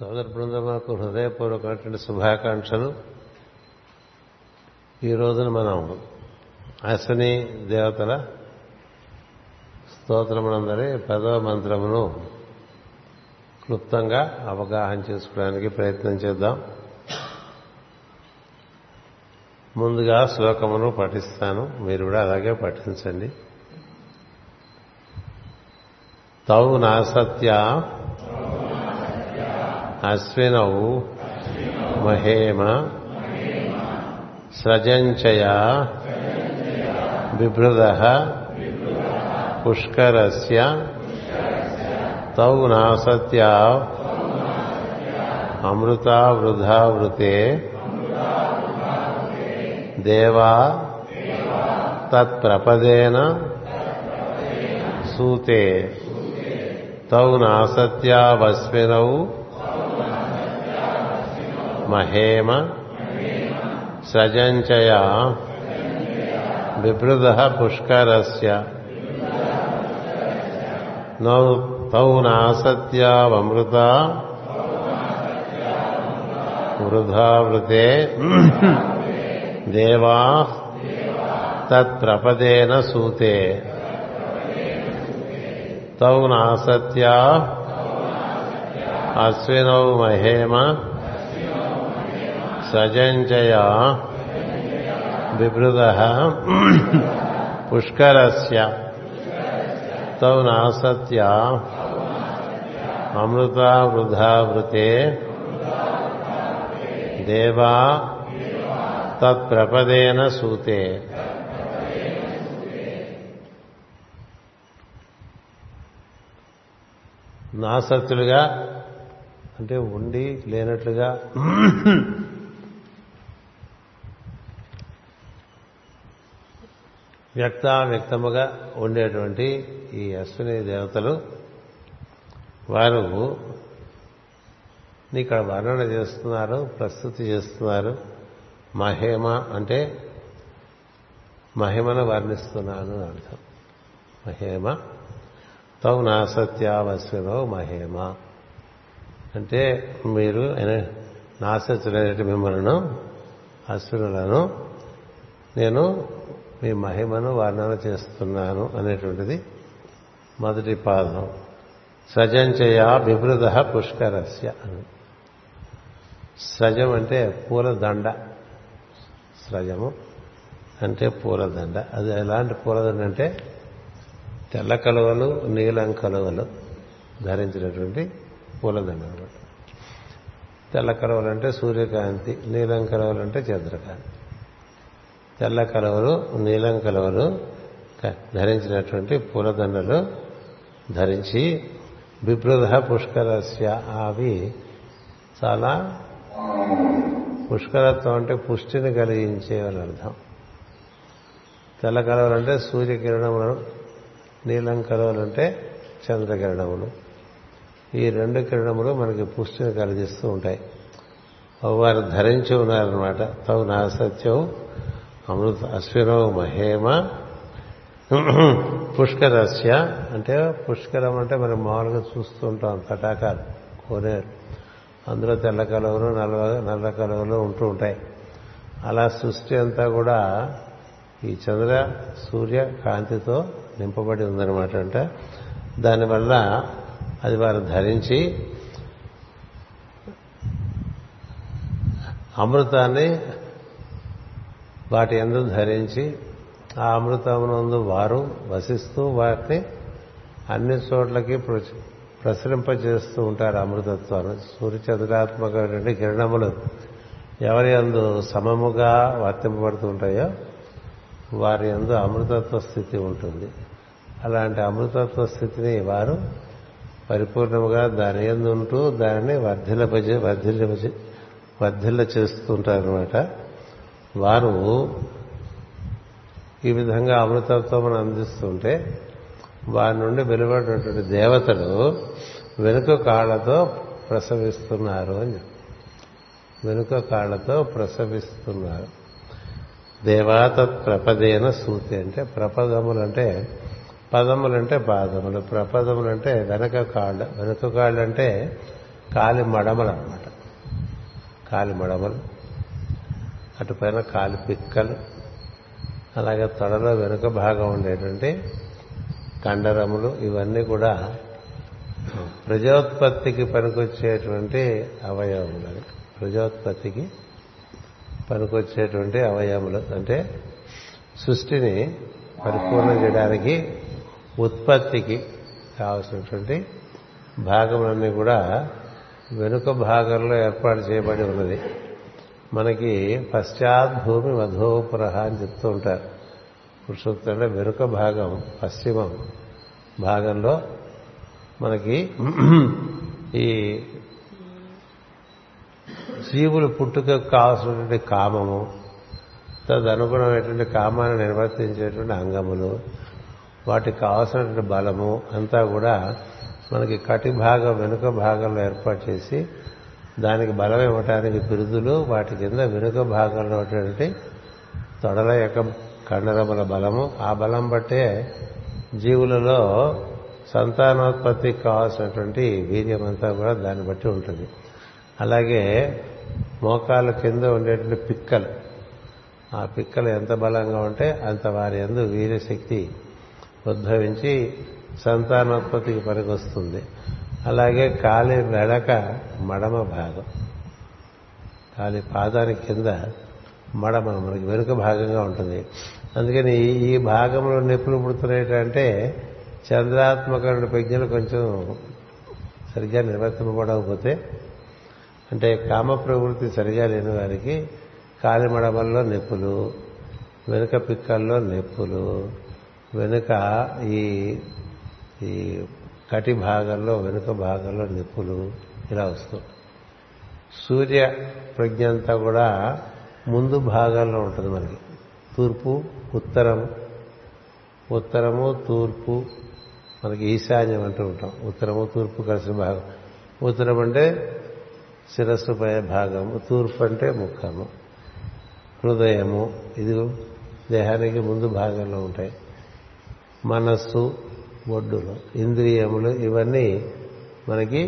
సోదర బృందమాకు హృదయపూర్వకమైనటువంటి శుభాకాంక్షలు. ఈ రోజున మనం అశ్విని దేవతల స్తోత్రమునందరి పదవ మంత్రమును క్లుప్తంగా అవగాహన చేసుకోవడానికి ప్రయత్నం చేద్దాం. ముందుగా శ్లోకమును పఠిస్తాను. మీరు కూడా అలాగే పఠించండి. తౌ నాసత్య అశ్వినౌ మహేమ స్రజంచయ బిభృద పుష్కరస్య తౌ నాసత్యా అమృతా వృధా దేవా తత్ప్రపదేన సూతే తౌ నాసత్యావస్మినౌ మహేమ సజంచయ బిభృద పుష్కరస్య నౌ తౌ నాసత్యావమృత వృధావృతే దేవా తత్ప్రపదేన సూతే తౌ నాసత్యా అశ్వినౌ మహేమ సజంచయ బిభృద పుష్కరస్య తౌ నాసత్య అమృతా వృధా వృతే దేవా తత్ప్రపదేన సూతే నాసత్తులుగా అంటే ఉండి లేనట్లుగా వ్యక్తావ్యక్తముగా ఉండేటువంటి ఈ అశ్విని దేవతలు వారు ఇక్కడ వర్ణన చేస్తున్నారు ప్రస్తుతి చేస్తున్నారు. మహేమ అంటే మహిమను వర్ణిస్తున్నాను అర్థం. మహేమ. తౌ నాసత్యావశ్వనో మహేమ. అంటే మీరు నాసత్యులైన మిమ్మలను అశ్వినులను నేను మీ మహిమను వర్ణన చేస్తున్నాను అనేటువంటిది మొదటి పాదం. సజంచయ విభృద పుష్కరస్య అని. సజం అంటే పూలదండ. సజము అంటే పూలదండ. అది ఎలాంటి పూలదండ అంటే తెల్ల కలువలు నీలం కలువలు ధరించినటువంటి పూలదండ అనమాట తెల్ల కలువలు అంటే సూర్యకాంతి నీలం కలువలు అంటే చంద్రకాంతి. తెల్ల కలువలు నీలం కలవరు ధరించినటువంటి పూలదండలు ధరించి బిభృద పుష్కరస్య అవి చాలా పుష్కరత్వం అంటే పుష్టిని కలిగించేవని అర్థం. తెల్ల కలవలంటే అంటే సూర్యకిరణములు నీలం కలవలంటే అంటే చంద్రకిరణములు. ఈ రెండు కిరణములు మనకి పుష్టిని కలిగిస్తూ ఉంటాయి. వారు ధరించి ఉన్నారనమాట తవు నాసత్యం అమృత అశ్వినో మహేమ పుష్కరస్య అంటే పుష్కరం అంటే మనం మామూలుగా చూస్తూ ఉంటాం తటాకాలు కోనేరు. అందులో తెల్ల కలువలు నల్ల నల్ల కలువలు ఉంటూ ఉంటాయి. అలా సృష్టి అంతా కూడా ఈ చంద్ర సూర్య కాంతితో నింపబడి ఉందన్నమాట అంటే దానివల్ల అది వారు ధరించి అమృతాన్ని వాటి ఎందు ధరించి ఆ అమృతమునందు వారు వసిస్తూ వాటిని అన్ని చోట్లకి ప్రసరింపజేస్తూ ఉంటారు అమృతత్వాన్ని సూర్యచంద్రాత్మకమైనటువంటి కిరణములు ఎవరి అందు సమముగా వర్తింపబడుతూ ఉంటాయో వారి అందు అమృతత్వ స్థితి ఉంటుంది. అలాంటి అమృతత్వ స్థితిని వారు పరిపూర్ణముగా దాని ఎందు ఉంటూ దానిని వర్ధిల్లపజే వర్ధిల్లపజే వర్ధిల్ల చేస్తుంటారనమాట వారు ఈ విధంగా అమృతత్వం అందిస్తుంటే వారి నుండి వెలువడినటువంటి దేవతలు వెనుక కాళ్ళతో ప్రసవిస్తున్నారు అని వెనుక కాళ్ళతో ప్రసవిస్తున్నారు. దేవాతత్ ప్రపదేన సూతి అంటే ప్రపదములంటే పదములంటే పాదములు ప్రపదములంటే వెనక కాళ్ళు వెనుక కాళ్ళు అంటే కాలి మడమలు అనమాట కాలి మడమలు అటుపైన కాలు పిక్కలు అలాగే తొడలో వెనుక భాగం ఉండేటువంటి కండరములు ఇవన్నీ కూడా ప్రజోత్పత్తికి పనికొచ్చేటువంటి అవయవములు అవి. ప్రజోత్పత్తికి పనికొచ్చేటువంటి అవయవములు అంటే సృష్టిని పరిపూర్ణం చేయడానికి ఉత్పత్తికి కావలసినటువంటి భాగములన్నీ కూడా వెనుక భాగంలో ఏర్పాటు చేయబడి ఉన్నది మనకి పశ్చాత్ భూమి మధోపుర అని చెప్తూ ఉంటారు. పురుషోత్తం అంటే వెనుక భాగం పశ్చిమం భాగంలో మనకి ఈ జీవులు పుట్టుకకు కావాల్సినటువంటి కామము తదనుగుణమైనటువంటి కామాన్ని నిర్వర్తించేటువంటి అంగములు వాటికి కావాల్సినటువంటి బలము అంతా కూడా మనకి కటి భాగం వెనుక భాగంలో ఏర్పాటు చేసి దానికి బలం ఇవ్వటానికి పిరుదులు వాటి కింద వెనుక భాగంలో ఉన్నటువంటి తొడల యొక్క కండరముల బలము. ఆ బలం బట్టే జీవులలో సంతానోత్పత్తికి కావాల్సినటువంటి వీర్యమంతా కూడా దాన్ని బట్టి ఉంటుంది. అలాగే మోకాల కింద ఉండేటువంటి పిక్కలు. ఆ పిక్కలు ఎంత బలంగా ఉంటే అంత వారి ఎందు వీర్యశక్తి ఉద్భవించి సంతానోత్పత్తికి పనికొస్తుంది. అలాగే కాలి వెడక మడమ భాగం. కాలి పాదానికి కింద మడమ మనకి వెనుక భాగంగా ఉంటుంది. అందుకని ఈ- ఈ భాగంలో నొప్పులు పుడుతున్నాయంటే చంద్రాత్మకమైన ప్రజ్ఞలు కొంచెం సరిగ్గా నిర్వర్తింపబడకపోతే అంటే కామ ప్రవృత్తి సరిగా లేని వారికి కాలి మడమల్లో నొప్పులు వెనుక పిక్కల్లో నొప్పులు వెనుక ఈ ఈ కటి భాగంలో వెనుక భాగంలో నిప్పులు ఇలా వస్తుంది సూర్య ప్రజ్ఞ అంతా కూడా ముందు భాగంలో ఉంటుంది మనకి. తూర్పు ఉత్తరం. ఉత్తరము తూర్పు మనకి ఈశాన్యం అంటూ ఉంటాం. ఉత్తరము తూర్పు కలిసిన భాగం. ఉత్తరం అంటే శిరస్సు పై భాగము తూర్పు అంటే ముఖము. హృదయము ఇది దేహానికి ముందు భాగంలో ఉంటాయి. మనస్సు ఒడ్డులు ఇంద్రియములు ఇవన్నీ మనకి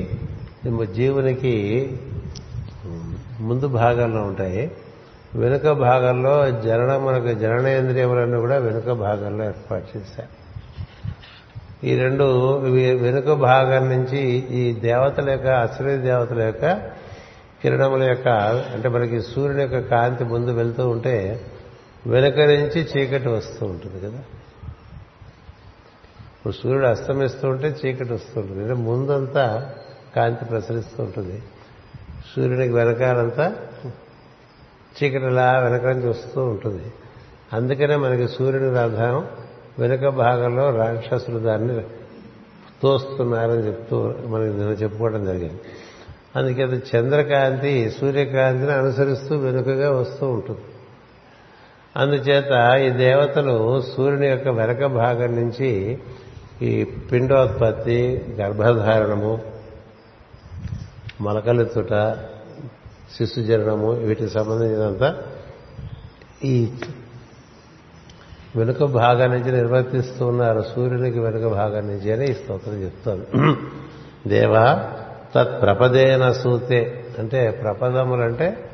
జీవునికి ముందు భాగంలో ఉంటాయి. వెనుక భాగంలో జనన మనకు జననేంద్రియములన్నీ కూడా వెనుక భాగంలో ఏర్పాటు చేశారు. ఈ రెండు వెనుక భాగం నుంచి ఈ దేవతల యొక్క అశ్వరీ దేవతల యొక్క కిరణముల యొక్క అంటే మనకి సూర్యుని యొక్క కాంతి ముందు వెళ్తూ ఉంటే వెనుక నుంచి చీకటి వస్తూ ఉంటుంది కదా. ఇప్పుడు సూర్యుడు అస్తమిస్తూ ఉంటే చీకటి వస్తుంటుంది. అంటే ముందంతా కాంతి ప్రసరిస్తూ ఉంటుంది సూర్యునికి వెనకాలంతా చీకటిలా వెనక నుంచి వస్తూ ఉంటుంది. అందుకనే మనకి సూర్యుని రథం వెనుక భాగంలో రాక్షసులు దాన్ని తోస్తున్నారని చెప్తూ మనకి నిన్న చెప్పుకోవడం జరిగింది. అందుకే అది చంద్రకాంతి సూర్యకాంతిని అనుసరిస్తూ వెనుకగా వస్తూ ఉంటుంది. అందుచేత ఈ దేవతలు సూర్యుని యొక్క వెనక భాగం నుంచి ఈ పిండోత్పత్తి గర్భధారణము మొలకలెత్తుట శిశుజననము వీటికి సంబంధించినంత ఈ వెనుక భాగం నుంచి నిర్వర్తిస్తూ ఉన్నారు. సూర్యునికి వెనుక భాగం నుంచి అని ఈ స్తోత్రం చెప్తోంది. దేవా తత్ ప్రపదేన సూతే. అంటే ప్రపదములంటే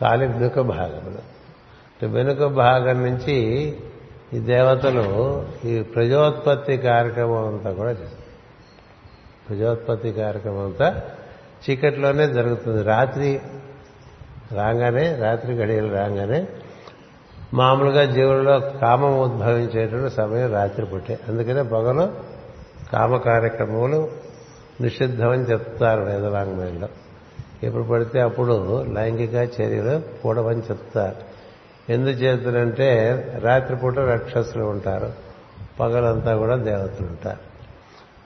కాలి వెనుక భాగములు. అంటే వెనుక భాగం నుంచి ఈ దేవతలు ఈ ప్రజోత్పత్తి కార్యక్రమం అంతా కూడా చేస్తారు. ప్రజోత్పత్తి కార్యక్రమం అంతా చీకట్లోనే జరుగుతుంది. రాత్రి రాగానే రాత్రి గడియలు రాగానే మామూలుగా జీవుల్లో కామం ఉద్భవించేటువంటి సమయం రాత్రి పుట్టే. అందుకనే పగలు కామ కార్యక్రమములు నిషిద్ధమని చెప్తారు వేదవాంగ్మయంలో ఎప్పుడు పడితే అప్పుడు లైంగిక చర్యలు కూడవని చెప్తారు. ఎందుచేతనంటే రాత్రిపూట రాక్షసులు ఉంటారు. పగలంతా కూడా దేవతలు ఉంటారు.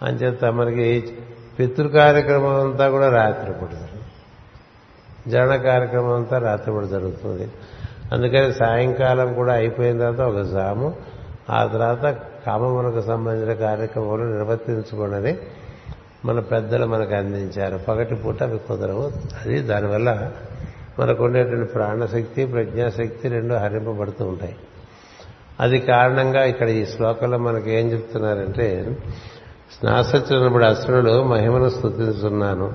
అంచేత మనకి పితృ కార్యక్రమం అంతా కూడా రాత్రిపూట జన కార్యక్రమం అంతా రాత్రిపూట జరుగుతుంది. అందుకని సాయంకాలం కూడా అయిపోయిన తర్వాత ఒక జాము ఆ తర్వాత కామమునకు సంబంధించిన కార్యక్రమాలు నిర్వర్తించుకోనని మన పెద్దలు మనకు అందించారు. పగటి పూట అవి కుదరవు. అది దానివల్ల మనకు ఉండేటువంటి ప్రాణశక్తి ప్రజ్ఞాశక్తి రెండు హరింపబడుతూ ఉంటాయి. అది కారణంగా ఇక్కడ ఈ శ్లోకంలో మనకి ఏం చెప్తున్నారంటే స్నాసచ్చినప్పుడు అసురుడు మహిమను స్థుతిస్తున్నాను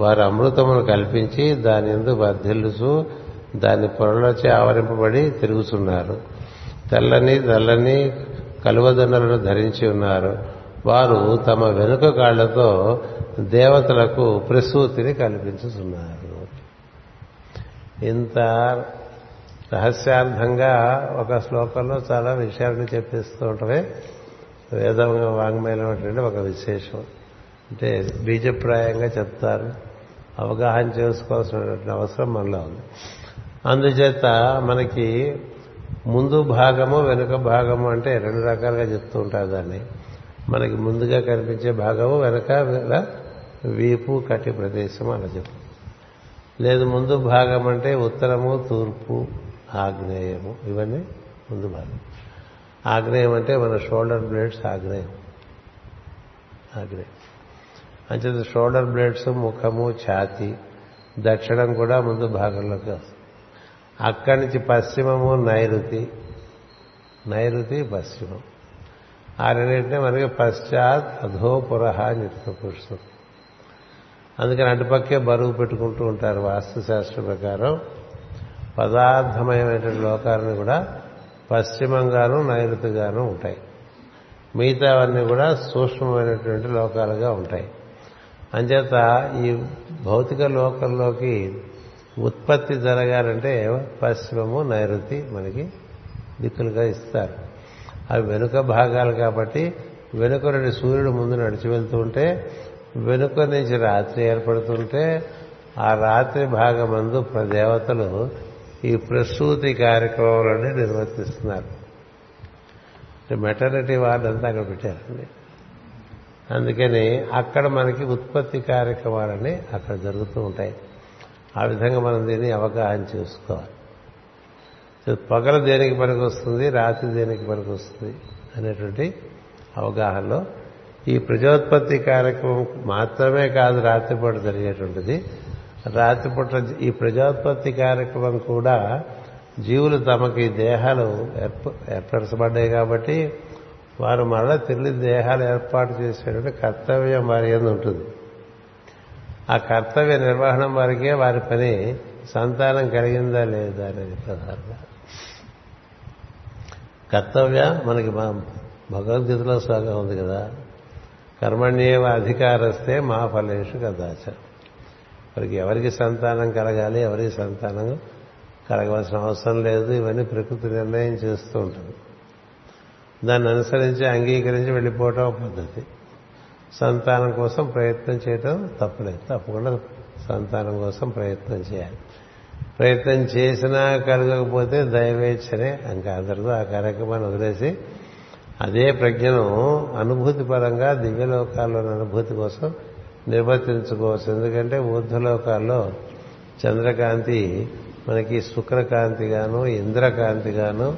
వారు అమృతమును కల్పించి దాని ఎందు వర్ధిల్లుచు దాని పొరలచే ఆవరింపబడి తిరుగుతున్నారు తెల్లని తెల్లని కలువదండలను ధరించి ఉన్నారు. వారు తమ వెనుక కాళ్ళతో దేవతలకు ప్రసూతిని కల్పించుతున్నారు ఇంత రహస్యార్థంగా ఒక శ్లోకంలో చాలా విషయాలను చెప్పిస్తూ ఉంటమే వేద వాంగ్మయమైనటువంటి ఒక విశేషం. అంటే బీజప్రాయంగా చెప్తారు. అవగాహన చేసుకోవాల్సినటువంటి అవసరం మనలో ఉంది. అందుచేత మనకి ముందు భాగము వెనుక భాగము అంటే రెండు రకాలుగా చెప్తూ ఉంటారు దాన్ని. మనకి ముందుగా కనిపించే భాగము వెనక వీపు కట్టి ప్రదేశం అలా చెప్తారు. లేదు ముందు భాగం అంటే ఉత్తరము తూర్పు ఆగ్నేయము. ఇవన్నీ ముందు భాగం. ఆగ్నేయం అంటే మన షోల్డర్ బ్లేడ్స్ ఆగ్నేయం. ఆగ్నేయం. అంచేత షోల్డర్ బ్లేడ్స్ ముఖము ఛాతి దక్షిణం కూడా ముందు భాగంలోకి వస్తుంది. అక్కడి నుంచి పశ్చిమము నైరుతి. నైరుతి పశ్చిమం. ఆ రెండింటినే మనకి పశ్చాత్ అధోపురహ అని పురుషుడు అందుకని అటుపక్కే బరువు పెట్టుకుంటూ ఉంటారు వాస్తుశాస్త్ర ప్రకారం. పదార్థమయమైనటువంటి లోకాలను కూడా పశ్చిమంగాను నైరుతిగాను ఉంటాయి. మిగతావన్నీ కూడా సూక్ష్మమైనటువంటి లోకాలుగా ఉంటాయి. అంచేత ఈ భౌతిక లోకంలోకి ఉత్పత్తి జరగాలంటే పశ్చిమము నైరుతి మనకి దిక్కులుగా ఇస్తారు. అవి వెనుక భాగాలు కాబట్టి వెనుక నుండి సూర్యుడు ముందు నడిచి వెళ్తూ ఉంటే వెనుక నుంచి రాత్రి ఏర్పడుతుంటే ఆ రాత్రి భాగమందు దేవతలు ఈ ప్రసూతి కార్యక్రమాలన్నీ నిర్వర్తిస్తున్నారు. మెటర్నిటీ వార్డు అంతా అక్కడ పెట్టారండి. అందుకని అక్కడ మనకి ఉత్పత్తి కార్యక్రమాలని అక్కడ జరుగుతూ ఉంటాయి. ఆ విధంగా మనం దీన్ని అవగాహన చేసుకోవాలి. పగలు దేనికి పనికి వస్తుంది రాత్రి దేనికి పనికి వస్తుంది అనేటువంటి అవగాహనలో ఈ ప్రజోత్పత్తి కార్యక్రమం మాత్రమే కాదు రాత్రిపూట జరిగేటువంటిది. రాత్రిపూట ఈ ప్రజోత్పత్తి కార్యక్రమం కూడా జీవులు తమకి దేహాలు ఏర్పరచబడ్డాయి కాబట్టి వారు మరలా తిరిగి దేహాలు ఏర్పాటు చేసేటువంటి కర్తవ్యం వారి ఎందు ఉంటుంది. ఆ కర్తవ్య నిర్వహణ వారికే వారి పని సంతానం కలిగిందా లేదా అనేది ప్రధానంగా కర్తవ్య మనకి భగవద్గీతలో సాగా ఉంది కదా. కర్మణ్యేవ అధికారస్తే మా ఫలేషు కదాచ. వారికి ఎవరికి సంతానం కలగాలి ఎవరికి సంతానం కలగవలసిన అవసరం లేదు. ఇవన్నీ ప్రకృతి నిర్ణయం చేస్తూ ఉంటుంది. దాన్ని అనుసరించి అంగీకరించి వెళ్ళిపోవటం పద్ధతి. సంతానం కోసం ప్రయత్నం చేయటం తప్పలేదు. తప్పకుండా సంతానం కోసం ప్రయత్నం చేయాలి. ప్రయత్నం చేసినా కలగకపోతే దైవేచ్ఛనే. ఇంకా అందరితో ఆ కార్యక్రమాన్ని వదిలేసి అదే ప్రజ్ఞను అనుభూతి పరంగా దివ్యలోకాల్లోని అనుభూతి కోసం నిర్వర్తించుకోవచ్చు. ఎందుకంటే ఊర్ధ్వలోకాల్లో చంద్రకాంతి మనకి శుక్రకాంతిగాను ఇంద్రకాంతిగాను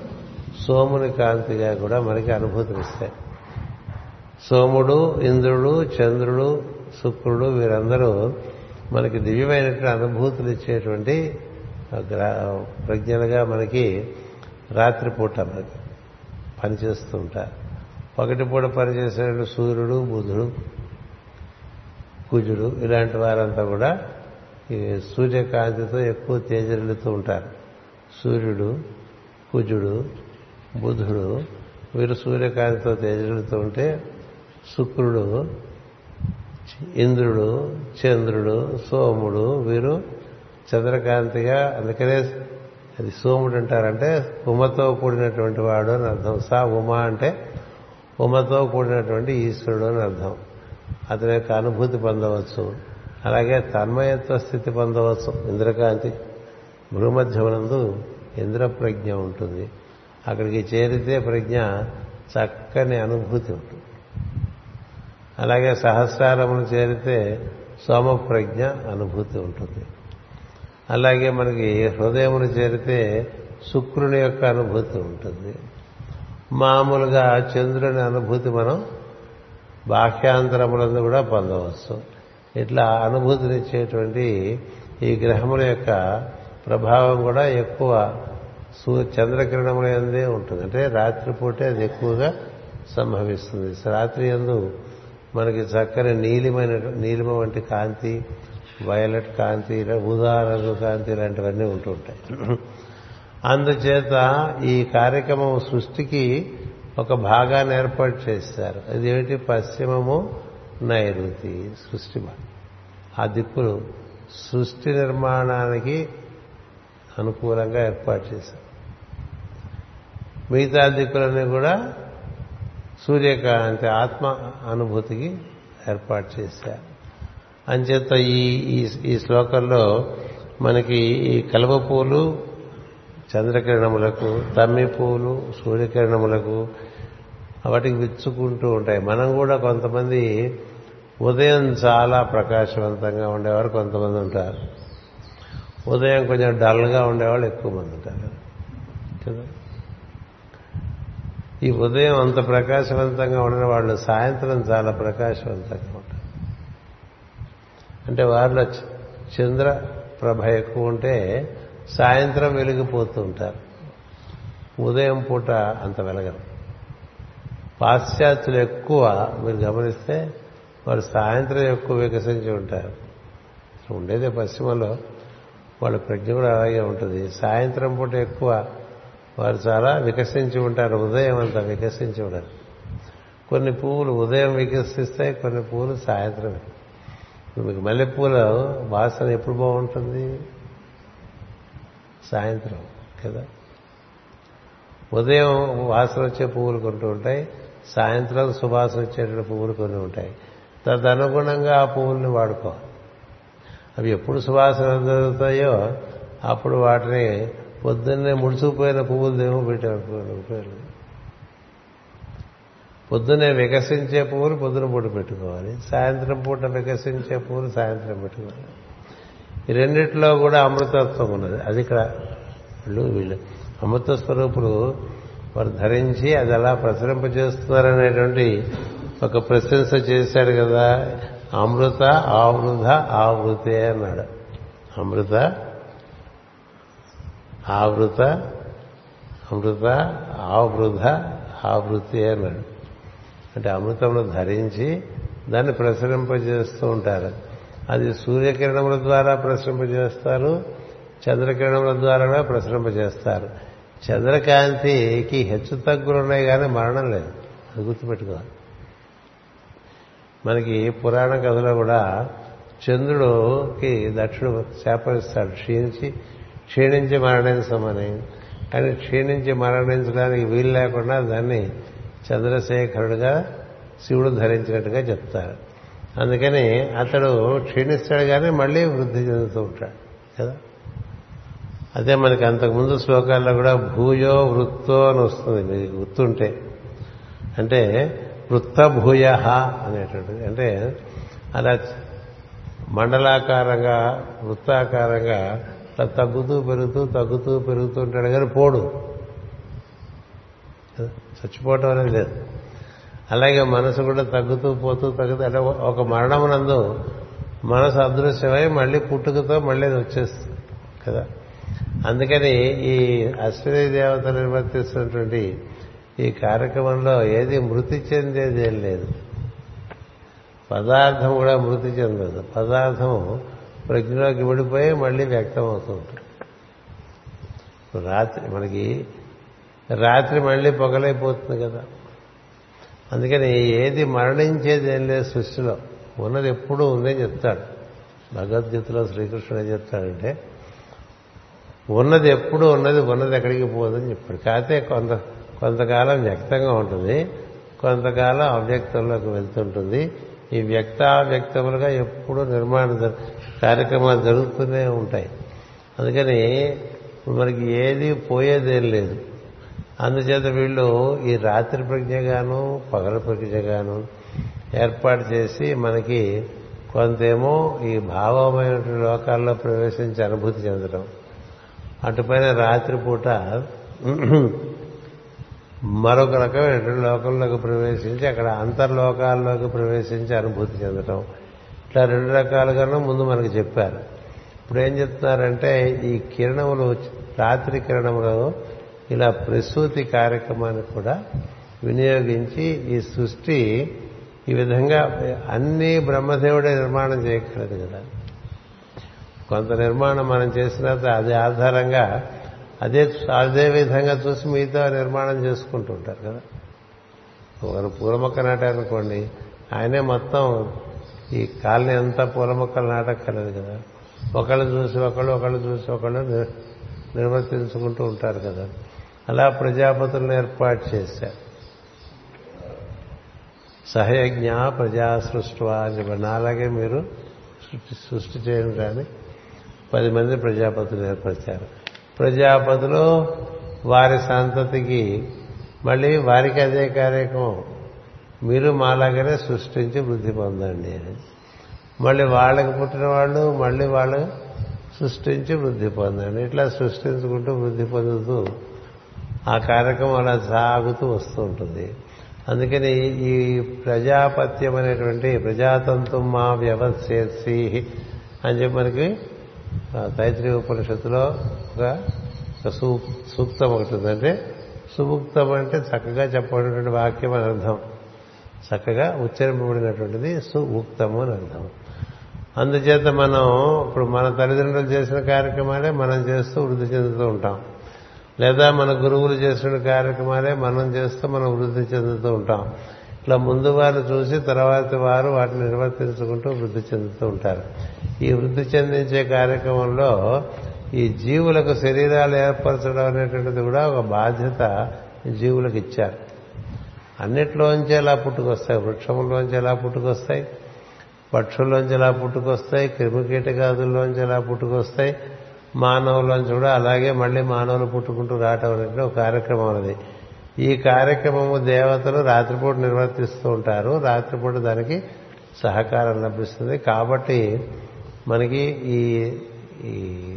సోముని కాంతిగా కూడా మనకి అనుభూతినిస్తాయి. సోముడు ఇంద్రుడు చంద్రుడు శుక్రుడు వీరందరూ మనకి దివ్యమైనటువంటి అనుభూతులు ఇచ్చేటువంటి ప్రజ్ఞలుగా మనకి రాత్రిపూట మనకి పనిచేస్తూ ఉంటారు. ఒకటి పూట పనిచేసే సూర్యుడు బుధుడు కుజుడు ఇలాంటి వారంతా కూడా ఈ సూర్యకాంతితో ఎక్కువ తేజరిల్లుతూ ఉంటారు. సూర్యుడు కుజుడు బుధుడు వీరు సూర్యకాంతితో తేజరిల్లుతూ ఉంటే శుక్రుడు ఇంద్రుడు చంద్రుడు సోముడు వీరు చంద్రకాంతిగా అందుకనే అది సోముడు అంటారంటే ఉమతో కూడినటువంటి వాడు అని అర్థం. సా ఉమ అంటే ఉమతో కూడినటువంటి ఈశ్వరుడు అని అర్థం. అతని యొక్క అనుభూతి పొందవచ్చు. అలాగే తన్మయత్వ స్థితి పొందవచ్చు. ఇంద్రకాంతి భూమధ్యమునందు ఇంద్రప్రజ్ఞ ఉంటుంది. అక్కడికి చేరితే ప్రజ్ఞ చక్కని అనుభూతి ఉంటుంది. అలాగే సహస్రారమును చేరితే సోమప్రజ్ఞ అనుభూతి ఉంటుంది. అలాగే మనకి హృదయమును చేరితే శుక్రుని యొక్క అనుభూతి ఉంటుంది. మామూలుగా చంద్రుని అనుభూతి మనం బాహ్యాంతరములందు కూడా పొందవచ్చు. ఇట్లా అనుభూతినిచ్చేటువంటి ఈ గ్రహముల యొక్క ప్రభావం కూడా ఎక్కువ సూర్య చంద్రకిరణముల ఎందే ఉంటుంది. అంటే రాత్రిపూటే అది ఎక్కువగా సంభవిస్తుంది. రాత్రి ఎందు మనకి చక్కని నీలిమైన నీలిమ వంటి కాంతి వైలెట్ కాంతి ఊదా రంగు కాంతి ఇలాంటివన్నీ ఉంటూ ఉంటాయి అందుచేత ఈ కార్యక్రమం సృష్టికి ఒక భాగాన్ని ఏర్పాటు చేశారు. అదేమిటి? పశ్చిమము నైరుతి సృష్టి ఆ దిక్కులు సృష్టి నిర్మాణానికి అనుకూలంగా ఏర్పాటు చేశారు. మిగతా దిక్కులన్నీ కూడా సూర్యకాంతి ఆత్మ అనుభూతికి ఏర్పాటు చేశారు. అంచేత ఈ ఈ- ఈ శ్లోకంలో మనకి ఈ కలువ పూలు చంద్రకిరణములకు తమ్మి పూలు సూర్యకిరణములకు వాటికి విచ్చుకుంటూ ఉంటాయి. మనం కూడా కొంతమంది ఉదయం చాలా ప్రకాశవంతంగా ఉండేవారు కొంతమంది ఉంటారు. ఉదయం కొంచెం డల్గా ఉండేవాళ్ళు ఎక్కువ మంది ఉంటారు. కదా? ఈ ఉదయం అంత ప్రకాశవంతంగా ఉండని వాళ్ళు సాయంత్రం చాలా ప్రకాశవంతంగా ఉంటారు. అంటే వారిలో చంద్ర ప్రభ ఎక్కువ ఉంటే సాయంత్రం వెలిగిపోతూ ఉంటారు. ఉదయం పూట అంత వెలగరు. పాశ్చాత్యులు ఎక్కువ మీరు గమనిస్తే వారు సాయంత్రం ఎక్కువ వికసించి ఉంటారు. ఉండేదే పశ్చిమలో. వాళ్ళ ప్రజ్ఞ కూడా అలాగే ఉంటుంది. సాయంత్రం పూట ఎక్కువ వారు చాలా వికసించి ఉంటారు. ఉదయం అంతా వికసించి ఉంటారు కొన్ని పువ్వులు ఉదయం వికసిస్తాయి కొన్ని పువ్వులు సాయంత్రం మీకు మల్లెపూల వాసన ఎప్పుడు బాగుంటుంది? సాయంత్రం కదా? ఉదయం వాసన వచ్చే పువ్వులు కొంటూ ఉంటాయి సాయంత్రం సువాసన వచ్చేటువంటి పువ్వులు కొన్ని ఉంటాయి. తదనుగుణంగా ఆ పువ్వుల్ని వాడుకోవాలి. అవి ఎప్పుడు సువాసన జరుగుతాయో అప్పుడు వాటిని పొద్దున్నే ముడుచుకుపోయిన పువ్వులు దేమో పెట్టారు పొద్దున్నే వికసించే పువ్వులు పొద్దున పూట పెట్టుకోవాలి. సాయంత్రం పూట వికసించే పువ్వులు సాయంత్రం పెట్టుకోవాలి. ఈ రెండిట్లో కూడా అమృతత్వం ఉన్నది. అది ఇక్కడ వీళ్ళు వీళ్ళు అమృత స్వరూపులు వారు ధరించి అది అలా ప్రసరింపజేస్తున్నారనేటువంటి ఒక ప్రశంస చేశాడు కదా. అమృత ఆవృధ ఆవృతే అన్నాడు. అమృత ఆవృత అమృత ఆవృధ ఆవృతి అన్నాడు. అంటే అమృతంలో ధరించి దాన్ని ప్రసరింపజేస్తూ ఉంటారు. అది సూర్యకిరణముల ద్వారా ప్రసరింపజేస్తారు చంద్రకిరణముల ద్వారా కూడా ప్రసరింపజేస్తారు. చంద్రకాంతికి హెచ్చు తగ్గులు ఉన్నాయి కానీ మరణం లేదు. అది గుర్తుపెట్టుకోవాలి మనకి పురాణ కథలో కూడా చంద్రుడుకి దక్షుడు శాపరిస్తాడు క్షీణించి క్షీణించి మరణించమని. కానీ క్షీణించి మరణించడానికి వీలు లేకుండా దాన్ని చంద్రశేఖరుడుగా శివుడు ధరించినట్టుగా చెప్తారు. అందుకని అతడు క్షీణిస్తాడు కానీ మళ్ళీ వృద్ధి చెందుతూ ఉంటాడు కదా? అదే మనకి అంతకుముందు శ్లోకాల్లో కూడా భూయో వృత్తో అని వస్తుంది మీకు గుర్తుంటే. అంటే వృత్త భూయ అనేటువంటిది. అంటే అలా మండలాకారంగా వృత్తాకారంగా అలా తగ్గుతూ పెరుగుతూ తగ్గుతూ పెరుగుతూ ఉంటాడు కానీ పోడు. చచ్చిపోవటం అనేది లేదు. అలాగే మనసు కూడా తగ్గుతూ పోతూ తగ్గుతూ అంటే ఒక మరణమునందు మనసు అదృశ్యమై మళ్ళీ పుట్టుకతో మళ్ళీ అది వచ్చేస్తుంది కదా. అందుకని ఈ అశ్విని దేవతలు నిర్వర్తిస్తున్నటువంటి ఈ కార్యక్రమంలో ఏది మృతి చెందేది ఏం లేదు. పదార్థం కూడా మృతి చెందదు. పదార్థం ప్రజ్ఞలోకి విడిపోయి మళ్ళీ వ్యక్తం అవుతూ ఉంటుంది. రాత్రి మనకి రాత్రి మళ్ళీ పొగలైపోతుంది కదా. అందుకని ఏది మరణించేది ఏం లేదు సృష్టిలో. ఉన్నది ఎప్పుడూ ఉందని చెప్తాడు. భగవద్గీతలో శ్రీకృష్ణుడు ఏం చెప్తాడంటే ఉన్నది ఎప్పుడు ఉన్నది ఉన్నది ఎక్కడికి పోదని చెప్పాడు. కాకపోతే కొంత కొంతకాలం వ్యక్తంగా ఉంటుంది కొంతకాలం అవ్యక్తంలోకి వెళ్తుంటుంది. ఈ వ్యక్త వ్యక్తములుగా ఎప్పుడూ నిర్మాణ కార్యక్రమాలు జరుగుతూనే ఉంటాయి. అందుకని మనకి ఏది పోయేదేం లేదు. అందుచేత వీళ్ళు ఈ రాత్రి ప్రజ్ఞగాను పగల ప్రజ్ఞగాను ఏర్పాటు చేసి మనకి కొంతేమో ఈ భావమైనటువంటి లోకాల్లో ప్రవేశించి అనుభూతి చెందడం. అటుపైన రాత్రిపూట మరొక రకమైనటువంటి లోకంలోకి ప్రవేశించి అక్కడ అంతర్లోకాల్లోకి ప్రవేశించి అనుభూతి చెందడం. ఇట్లా రెండు రకాలుగానూ ముందు మనకు చెప్పారు. ఇప్పుడు ఏం చెప్తున్నారంటే ఈ కిరణములు రాత్రి కిరణములు ఇలా ప్రసూతి కార్యక్రమాన్ని కూడా వినియోగించి ఈ సృష్టి ఈ విధంగా అన్ని బ్రహ్మదేవుడే నిర్మాణం చేయగలదు కదా. కొంత నిర్మాణం మనం చేసిన అది ఆధారంగా అదే అదే విధంగా చూసి మిగతా నిర్మాణం చేసుకుంటూ ఉంటారు కదా. ఒకరు పూల మొక్క నాటారనుకోండి ఆయనే మొత్తం ఈ కాలనీ అంతా పూల మొక్కలు నాటక్కర్లేదు కదా. ఒకళ్ళు చూసి ఒకళ్ళు ఒకళ్ళు చూసి ఒకళ్ళు నిర్వర్తించుకుంటూ ఉంటారు కదా. అలా ప్రజాపతులను ఏర్పాటు చేశారు సహయజ్ఞ ప్రజా సృష్టి అని చెప్పి నాలాగే మీరు సృష్టి సృష్టి చేయండి కానీ పది మంది ప్రజాపతులు ఏర్పరిచారు. ప్రజాపతులు వారి సంతతికి మళ్ళీ వారికి అదే కార్యక్రమం. మీరు మాలాగానే సృష్టించి వృద్ధి పొందండి అని. మళ్ళీ వాళ్ళకి పుట్టిన వాళ్ళు మళ్ళీ వాళ్ళు సృష్టించి వృద్ధి పొందండి. ఇట్లా సృష్టించుకుంటూ వృద్ధి పొందుతూ ఆ కార్యక్రమం అలా సాగుతూ వస్తూ ఉంటుంది. అందుకని ఈ ప్రజాపత్యం అనేటువంటి ప్రజాతంతు మా వ్యవస్థేసి అని చెప్పి మనకి తైత్రి ఉపనిషత్తులో ఒక సూక్తం ఒకటి ఉందంటే అంటే సుముక్తం అంటే చక్కగా చెప్పబడినటువంటి వాక్యం అని అర్థం. చక్కగా ఉచ్చరింపబడినటువంటిది సుముక్తము అని అర్థం. అందుచేత మనం ఇప్పుడు మన తల్లిదండ్రులు చేసిన కార్యక్రమాలే మనం చేస్తూ వృద్ధి చెందుతూ ఉంటాం. లేదా మన గురువులు చేసిన కార్యక్రమాలే మనం చేస్తూ మనం వృద్ధి చెందుతూ ఉంటాం. ఇట్లా ముందు వారు చూసి తర్వాత వారు వాటిని నిర్వర్తించుకుంటూ వృద్ధి చెందుతూ ఉంటారు. ఈ వృద్ధి చెందించే కార్యక్రమంలో ఈ జీవులకు శరీరాలు ఏర్పరచడం అనేటువంటిది కూడా ఒక బాధ్యత జీవులకు ఇచ్చారు. అన్నిట్లోంచి ఎలా పుట్టుకొస్తాయి? వృక్షంలోంచి ఎలా పుట్టుకొస్తాయి? పక్షుల్లోంచి ఎలా పుట్టుకొస్తాయి? క్రిమికీటకాదుల్లోంచి ఎలా పుట్టుకొస్తాయి? మానవులను కూడా అలాగే మళ్ళీ మానవులు పుట్టుకుంటూ రావటం అనేది ఒక కార్యక్రమం అనేది ఈ కార్యక్రమము దేవతలు రాత్రిపూట నిర్వర్తిస్తూ ఉంటారు. రాత్రిపూట దానికి సహకారం లభిస్తుంది. కాబట్టి మనకి ఈ ఈ ఈ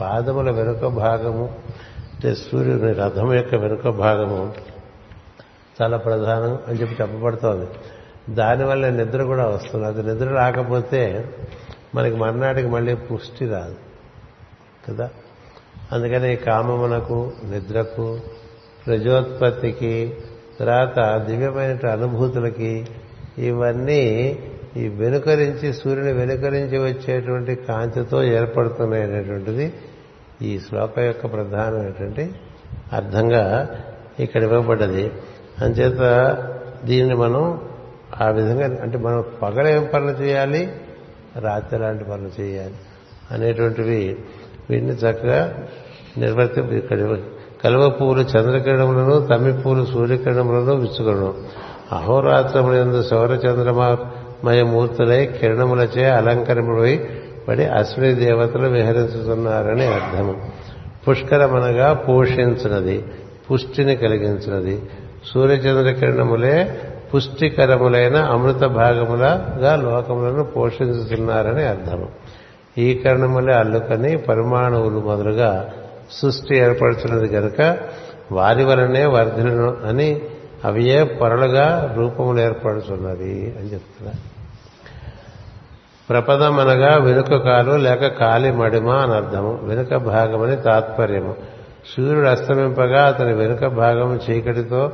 పాదముల వెనుక భాగము అంటే సూర్యుని రథం యొక్క వెనుక భాగము చాలా ప్రధానం అని చెప్పి చెప్పబడుతోంది. దానివల్ల నిద్ర కూడా వస్తుంది. అది నిద్ర రాకపోతే మనకి మర్నాటికి మళ్ళీ పుష్టి రాదు. కదా? అందుకని కామమునకు నిద్రకు ప్రజోత్పత్తికి తర్వాత దివ్యమైన అనుభూతులకి ఇవన్నీ ఈ వెనుకరించి సూర్యుని వెనుకరించి వచ్చేటువంటి కాంతితో ఏర్పడుతున్నాయనేటువంటిది ఈ శ్లోకం యొక్క ప్రధానమైనటువంటి అర్థంగా ఇక్కడ ఇవ్వబడ్డది. అంచేత దీన్ని మనం ఆ విధంగా అంటే మనం పగలేం పనులు చేయాలి రాత్రి లాంటి పనులు చేయాలి అనేటువంటివి వీటిని చక్కగా నిర్వర్తి ఇక్కడ కలువ పువ్వులు చంద్రకిరణములను తమ్మి పువ్వులు సూర్యకిరణములను విచ్చుకొను. అహోరాత్రములందు సౌరచంద్రమయ మూర్తులై కిరణములచే అలంకరింపబడి పడి అశ్విని దేవతలు విహరించుతున్నారని అర్థము. పుష్కరమనగా పోషించినది పుష్టిని కలిగించినది. సూర్యచంద్ర కిరణములే పుష్టికరములైన అమృత భాగములగా లోకములను పోషించుతున్నారని అర్థము. ఈ కరణములే అల్లుకని పరిమాణువులు మొదలుగా సృష్టి ఏర్పడుతున్నది కనుక వారి వలనే వర్ధులను అని అవియే పొరలుగా రూపములు ఏర్పడుతున్నది అని చెప్తున్నారు ప్రపదం అనగా వెనుక కాలు లేక కాలి మడిమ అని అర్థము. వెనుక భాగమని తాత్పర్యము. సూర్యుడు అస్తమింపగా అతని వెనుక భాగము చీకటితో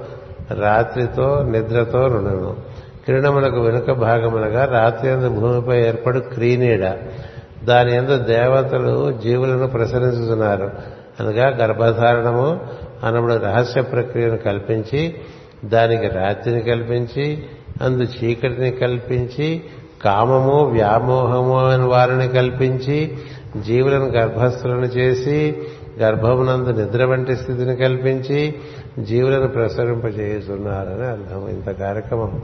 రాత్రితో నిద్రతో రుణను కిరణములకు వెనుక భాగమునగా రాత్రి అందు భూమిపై ఏర్పడు క్రీనీడ. దాని ఎందు దేవతలు జీవులను ప్రసరించుతున్నారు అనగా గర్భధారణము అనబడు రహస్య ప్రక్రియను కల్పించి దానికి రాత్రిని కల్పించి అందు చీకటిని కల్పించి కామము వ్యామోహము అని వారిని కల్పించి జీవులను గర్భస్థులను చేసి గర్భమునందు నిద్ర వంటి స్థితిని కల్పించి జీవులను ప్రసరింపజేస్తున్నారని అర్థం. ఇంత కార్యక్రమం.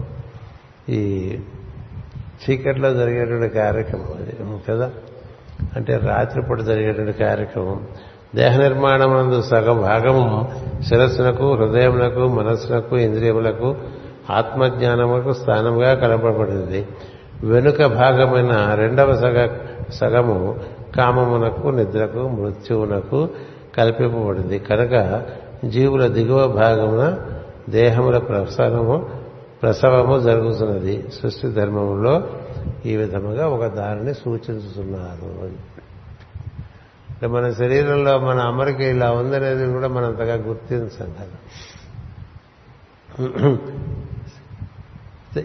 ఈ చీకట్లో జరిగేటువంటి కార్యక్రమం అది కదా? అంటే రాత్రిపూట జరిగేటువంటి కార్యక్రమం. దేహ నిర్మాణమునందు సగం భాగము శిరస్సునకు హృదయమునకు మనస్సునకు ఇంద్రియములకు ఆత్మజ్ఞానములకు స్థానముగా కలపబడింది. వెనుక భాగమైన రెండవ సగ సగము కామమునకు నిద్రకు మృత్యువునకు కల్పింపబడింది. కనుక జీవుల దిగువ భాగమున దేహముల ప్రసవము ప్రసవము జరుగుతున్నది. సృష్టి ధర్మములో ఈ విధముగా ఒక దారిని సూచించుతున్నారు. అంటే మన శరీరంలో మన అమరిక ఇలా ఉందనేది కూడా మనం అంతగా గుర్తించం కదా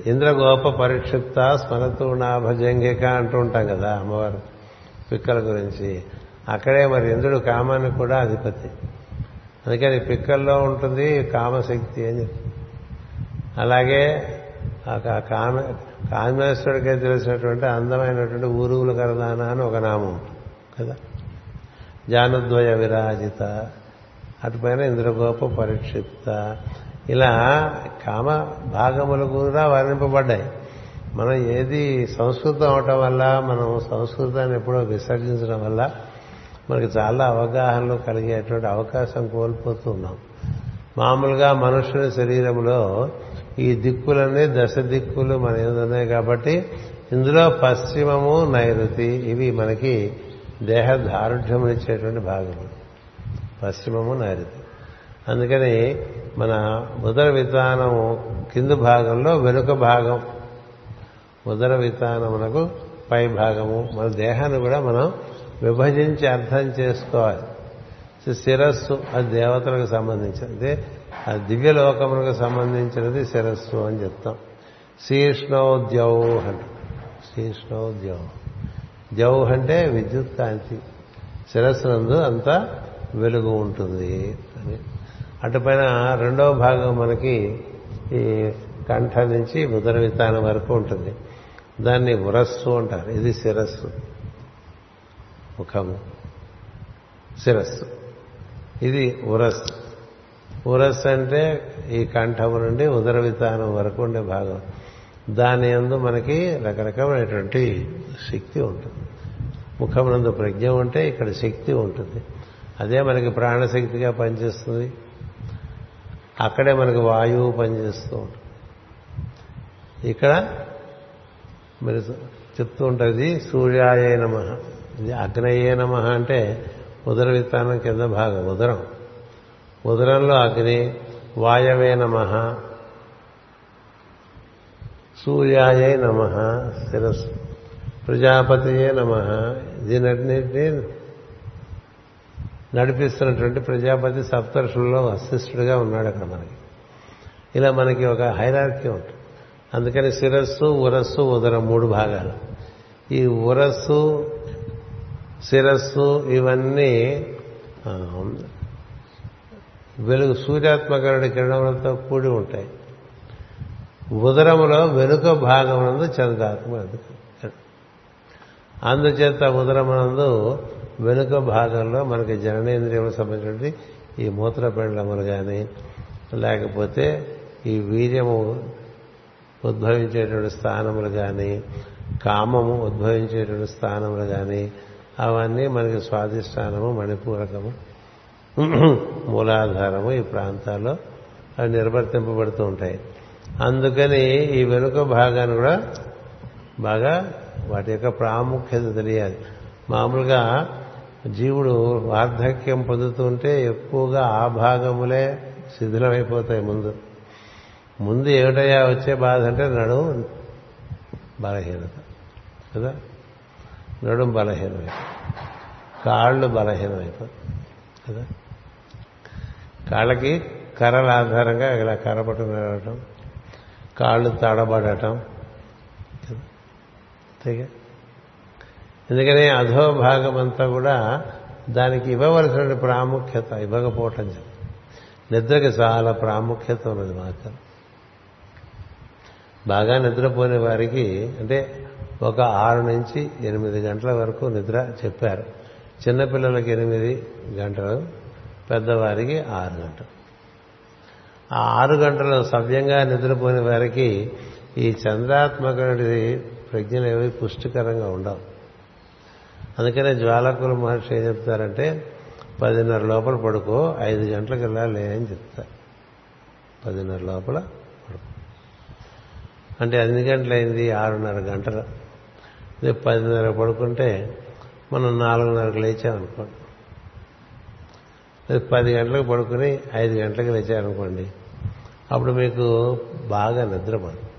ఇంద్రగోప పరిక్షిప్త స్మరతు నాభజంగిక అంటూ ఉంటాం కదా అమ్మవారు. పిక్కల గురించి. అక్కడే మరి ఇంద్రుడు కామానికి కూడా అధిపతి. అందుకని పిక్కల్లో ఉంటుంది కామశక్తి అని. అలాగే కామ కామేశ్వరుడికే తెలిసినటువంటి అందమైనటువంటి ఊరువుల కరదాన అని ఒక నామం కదా? జానద్వయ విరాజిత అటుపైన ఇంద్రగోప పరీక్షిత ఇలా కామ భాగములు కూడా వర్ణింపబడ్డాయి. మనం ఏది సంస్కృతం అవటం వల్ల మనం సంస్కృతాన్ని ఎప్పుడో విసర్జించడం వల్ల మనకి చాలా అవగాహనలు కలిగేటువంటి అవకాశం కోల్పోతూ ఉన్నాం. మామూలుగా మనుషుని శరీరంలో ఈ దిక్కులన్నీ దశ దిక్కులు మన ఏదో ఉన్నాయి కాబట్టి ఇందులో పశ్చిమము నైరుతి ఇవి మనకి దేహ దారుఢ్యమునిచ్చేటువంటి భాగములు. పశ్చిమము నైరుతి. అందుకని మన ఉదర విధానం కింది భాగంలో వెనుక భాగం ఉదర విధానమునకు పై భాగము. మన దేహాన్ని కూడా మనం విభజించి అర్థం చేసుకోవాలి. శిరస్సు అది దేవతలకు సంబంధించినది. ఆ దివ్య లోకములకు సంబంధించినది శిరస్సు అని చెప్తాం. శీర్ష్ణోద్యౌ అంట శీర్ష్ణోద్యౌ జౌ అంటే విద్యుత్ కాంతి శిరస్సునందు అంతా వెలుగు ఉంటుంది అని. అటుపైన రెండవ భాగం మనకి ఈ కంఠ నుంచి ఉదర వితానం వరకు ఉంటుంది. దాన్ని ఉరస్సు అంటారు. ఇది శిరస్సు. ముఖము. శిరస్సు. ఇది ఉరస్సు ఉరస్సు అంటే ఈ కంఠము నుండి ఉదర విధానం వరకు ఉండే భాగం. దాని యందు మనకి రకరకమైనటువంటి శక్తి ఉంటుంది. ముఖమునందు ప్రజ్ఞ ఉంటే ఇక్కడ శక్తి ఉంటుంది. అదే మనకి ప్రాణశక్తిగా పనిచేస్తుంది. అక్కడే మనకి వాయువు పనిచేస్తూ ఉంటుంది. ఇక్కడ మీరు చెప్తూ ఉంటుంది సూర్యాయే నమ. ఇది అగ్నయే నమ అంటే ఉదర విత్తానం కింద భాగం ఉదరం. ఉదరంలో అగ్ని వాయవే నమ. సూర్యాయ నమ శిరస్సు. ప్రజాపతియే నమ. దీనన్నింటినీ నడిపిస్తున్నటువంటి ప్రజాపతి సప్తర్షుల్లో వశిష్ఠుడిగా ఉన్నాడు అక్కడ మనకి. ఇలా మనకి ఒక హైరార్కీ ఉంటుంది. అందుకని శిరస్సు ఉరస్సు ఉదరం మూడు భాగాలు. ఈ ఉరస్సు శిరస్సు ఇవన్నీ వెలుగు సూర్యాత్మకరుడి కిరణములతో కూడి ఉంటాయి. ఉదరములో వెనుక భాగమునందు చంద్రాత్మ అందుచేత ఉదరమునందు వెనుక భాగంలో మనకి జననేంద్రియములకు సంబంధించినటువంటి ఈ మూత్రపిండములు కానీ లేకపోతే ఈ వీర్యము ఉద్భవించేటువంటి స్థానములు కానీ కామము ఉద్భవించేటువంటి స్థానములు కానీ అవన్నీ మనకి స్వాధిష్టానము మణిపూరకము మూలాధారము ఈ ప్రాంతాల్లో అవి నిర్వర్తింపబడుతూ ఉంటాయి. అందుకని ఈ వెనుక భాగాన్ని కూడా బాగా వాటి యొక్క ప్రాముఖ్యత తెలియాలి. మామూలుగా జీవుడు వార్ధక్యం పొందుతుంటే ఎక్కువగా ఆ భాగములే శిథిలమైపోతాయి ముందు. ముందు ఏమిటయ్యా వచ్చే బాధ అంటే నడుము బలహీనత. కదా? నడుము బలహీనమైపోతుంది కాళ్ళు బలహీనమైపోతుంది కదా? కాళ్ళకి కర్రల ఆధారంగా ఇలా కర్ర పట్టుకుని నడవటం కాళ్ళు తడబడటం. అంతేగా? ఎందుకని అధో భాగం అంతా కూడా దానికి ఇవ్వవలసిన ప్రాముఖ్యత ఇవ్వకపోవటం నిద్రకి చాలా ప్రాముఖ్యత ఉన్నది మాత్రం. బాగా నిద్రపోయిన వారికి అంటే ఒక ఆరు నుంచి ఎనిమిది గంటల వరకు నిద్ర చెప్పారు. చిన్నపిల్లలకి ఎనిమిది గంటలు పెద్దవారికి ఆరు గంటలు. ఆ ఆరు గంటలు సవ్యంగా నిద్రపోయిన వారికి ఈ చంద్రాత్మకుడి ప్రజ్ఞలు ఏవి పుష్టికరంగా ఉండవు. అందుకనే జ్వాలకుల మహర్షి ఏం చెప్తారంటే పదిన్నర లోపల పడుకో ఐదు గంటలకు వెళ్ళాలి అని చెప్తారు. పదిన్నర లోపల అంటే ఎన్ని గంటలైంది? ఆరున్నర గంటలు. అదే పదిన్నర పడుకుంటే మనం నాలుగున్నరకు లేచామనుకోండి. అదే పది గంటలకు పడుకుని ఐదు గంటలకు లేచారనుకోండి అప్పుడు మీకు బాగా నిద్రపడు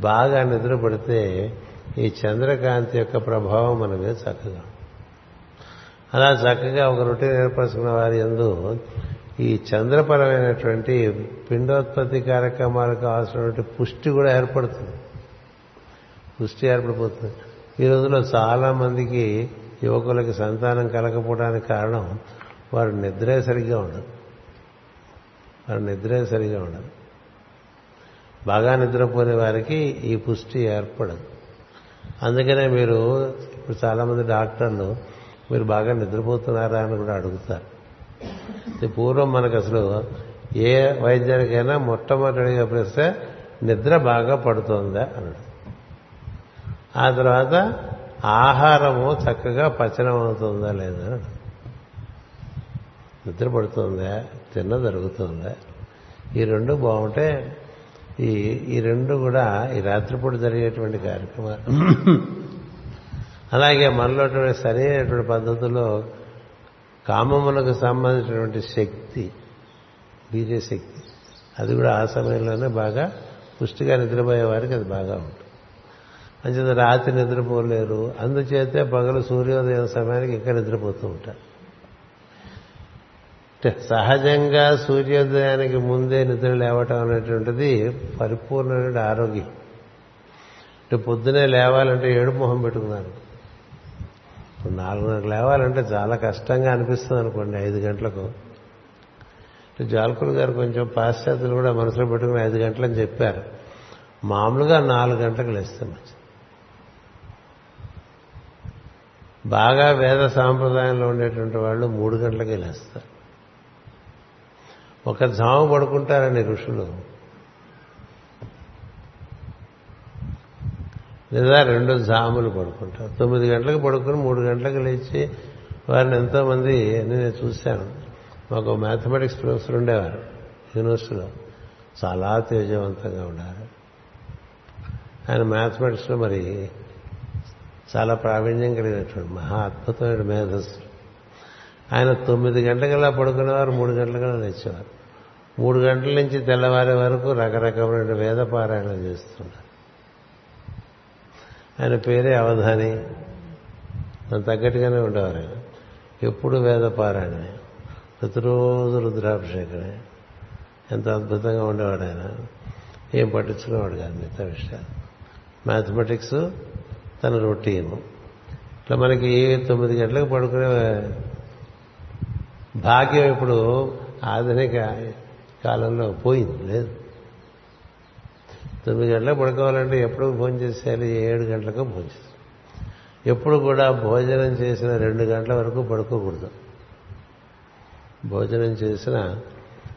బాగా నిద్ర పడితే ఈ చంద్రకాంతి యొక్క ప్రభావం మన మీద చక్కగా అలా చక్కగా ఒక రొటీన్ ఏర్పరచుకున్న వారి ఎందు ఈ చంద్రపరమైనటువంటి పిండోత్పత్తి కార్యక్రమాలకు అవసరమైనటువంటి పుష్టి కూడా ఏర్పడుతుంది. పుష్టి ఏర్పడిపోతుంది. ఈ రోజుల్లో చాలా మందికి యువకులకి సంతానం కలగకపోవడానికి కారణం వారు నిద్రే సరిగ్గా ఉండదు. వారు నిద్రే సరిగ్గా ఉండదు. బాగా నిద్రపోయే వారికి ఈ పుష్టి ఏర్పడదు. అందుకనే మీరు ఇప్పుడు చాలామంది డాక్టర్లు మీరు బాగా నిద్రపోతున్నారా అని కూడా అడుగుతారు. పూర్వం మనకు అసలు ఏ వైద్యానికైనా మొట్టమొదటిగా ప్రశ్న నిద్ర బాగా పడుతోందా అన్నాడు. ఆ తర్వాత ఆహారము చక్కగా పచనం అవుతుందా లేదా నిద్ర పడుతుందా? తిన్న జరుగుతుందా? ఈ రెండు బాగుంటే ఈ ఈ రెండు కూడా ఈ రాత్రిపూట జరిగేటువంటి కార్యక్రమాలు. అలాగే మనలో సరైనటువంటి పద్ధతుల్లో కామములకు సంబంధించినటువంటి శక్తి వీర్యశక్తి అది కూడా ఆ సమయంలోనే బాగా పుష్టిగా నిద్రపోయే వారికి అది బాగా ఉంటుంది. అంచేత రాత్రి నిద్రపోలేరు. అందుచేతే పగలు సూర్యోదయం సమయానికి ఇంకా నిద్రపోతూ ఉంటారు. అంటే సహజంగా సూర్యోదయానికి ముందే నిద్ర లేవటం అనేటువంటిది పరిపూర్ణమైన ఆరోగ్యం. అంటే పొద్దునే లేవాలంటే ఏడు మొహం పెట్టుకున్నారు. ఇప్పుడు నాలుగున్నరకు లేవాలంటే చాలా కష్టంగా అనిపిస్తుంది అనుకోండి ఐదు గంటలకు. జాలకులు గారు కొంచెం పాశ్చాత్యులు కూడా మనసులో పెట్టుకుని ఐదు గంటలని చెప్పారు. మామూలుగా నాలుగు గంటలకు లేస్తే మంచిది బాగా వేద సాంప్రదాయంలో ఉండేటువంటి వాళ్ళు మూడు గంటలకి లేస్తారు. ఒక జాము పడుకుంటారండి ఋషులు లేదా రెండు జాములు పడుకుంటారు. తొమ్మిది గంటలకు పడుకుని మూడు గంటలకు లేచి వారిని ఎంతోమంది నేను చూశాను. మాకు మ్యాథమెటిక్స్ ప్రొఫెసర్ ఉండేవారు యూనివర్సిటీలో. చాలా తేజవంతంగా ఉన్నారు. ఆయన మ్యాథమెటిక్స్లో మరి చాలా ప్రావీణ్యం కలిగినటువంటి మహా అద్భుతమైన మేధస్సు. ఆయన తొమ్మిది గంటలకల్లా పడుకునేవారు మూడు గంటలకల్లా లేచేవారు. మూడు గంటల నుంచి తెల్లవారే వరకు రకరకమైన వేద పారాయణం చేస్తున్నారు ఆయన పేరే అవధాని. దాని తగ్గట్టుగానే ఉండేవారు. ఆయన ఎప్పుడు వేద పారాయణమే. ప్రతిరోజు రుద్రాభిషేకమే. ఎంత అద్భుతంగా ఉండేవాడు ఆయన. ఏం పట్టించుకునేవాడు కాదు మిగతా విషయాలు. మ్యాథమెటిక్స్ తన రొటీన్. ఇట్లా మనకి తొమ్మిది గంటలకు పడుకునే భాగ్యం ఇప్పుడు ఆధునిక కాలంలో పోయింది లేదు. తొమ్మిది గంటలకు పడుకోవాలంటే ఎప్పుడు భోజనం చేసేయాలి? ఏడు గంటలకు భోజనం ఎప్పుడు కూడా భోజనం చేసిన రెండు గంటల వరకు పడుకోకూడదు. భోజనం చేసిన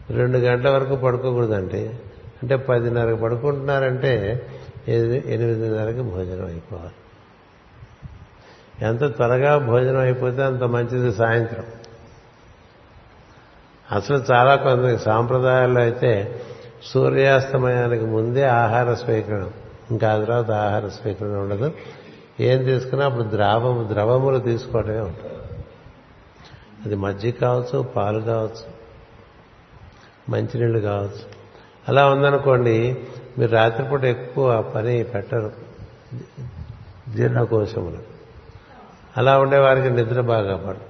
రెండు గంటల వరకు పడుకోకూడదంటే అంటే పదిన్నరకు పడుకుంటున్నారంటే ఎనిమిదిన్నరకి భోజనం అయిపోవాలి. ఎంత త్వరగా భోజనం అయిపోతే అంత మంచిది సాయంత్రం. అసలు చాలా కొంత సాంప్రదాయాల్లో అయితే సూర్యాస్తమయానికి ముందే ఆహార స్వీకరణ. ఇంకా ఆ తర్వాత ఆహార స్వీకరణ ఉండదు. ఏం తీసుకున్నా అప్పుడు ద్రావము ద్రవములు తీసుకోవటమే ఉంటుంది. అది మజ్జిగ కావచ్చు పాలు కావచ్చు మంచినీళ్ళు కావచ్చు. అలా ఉందనుకోండి మీరు రాత్రిపూట ఎక్కువ పని పెట్టరు. జీర్ణకోశములు. అలా ఉండే వారికి నిద్ర బాగా పడదు.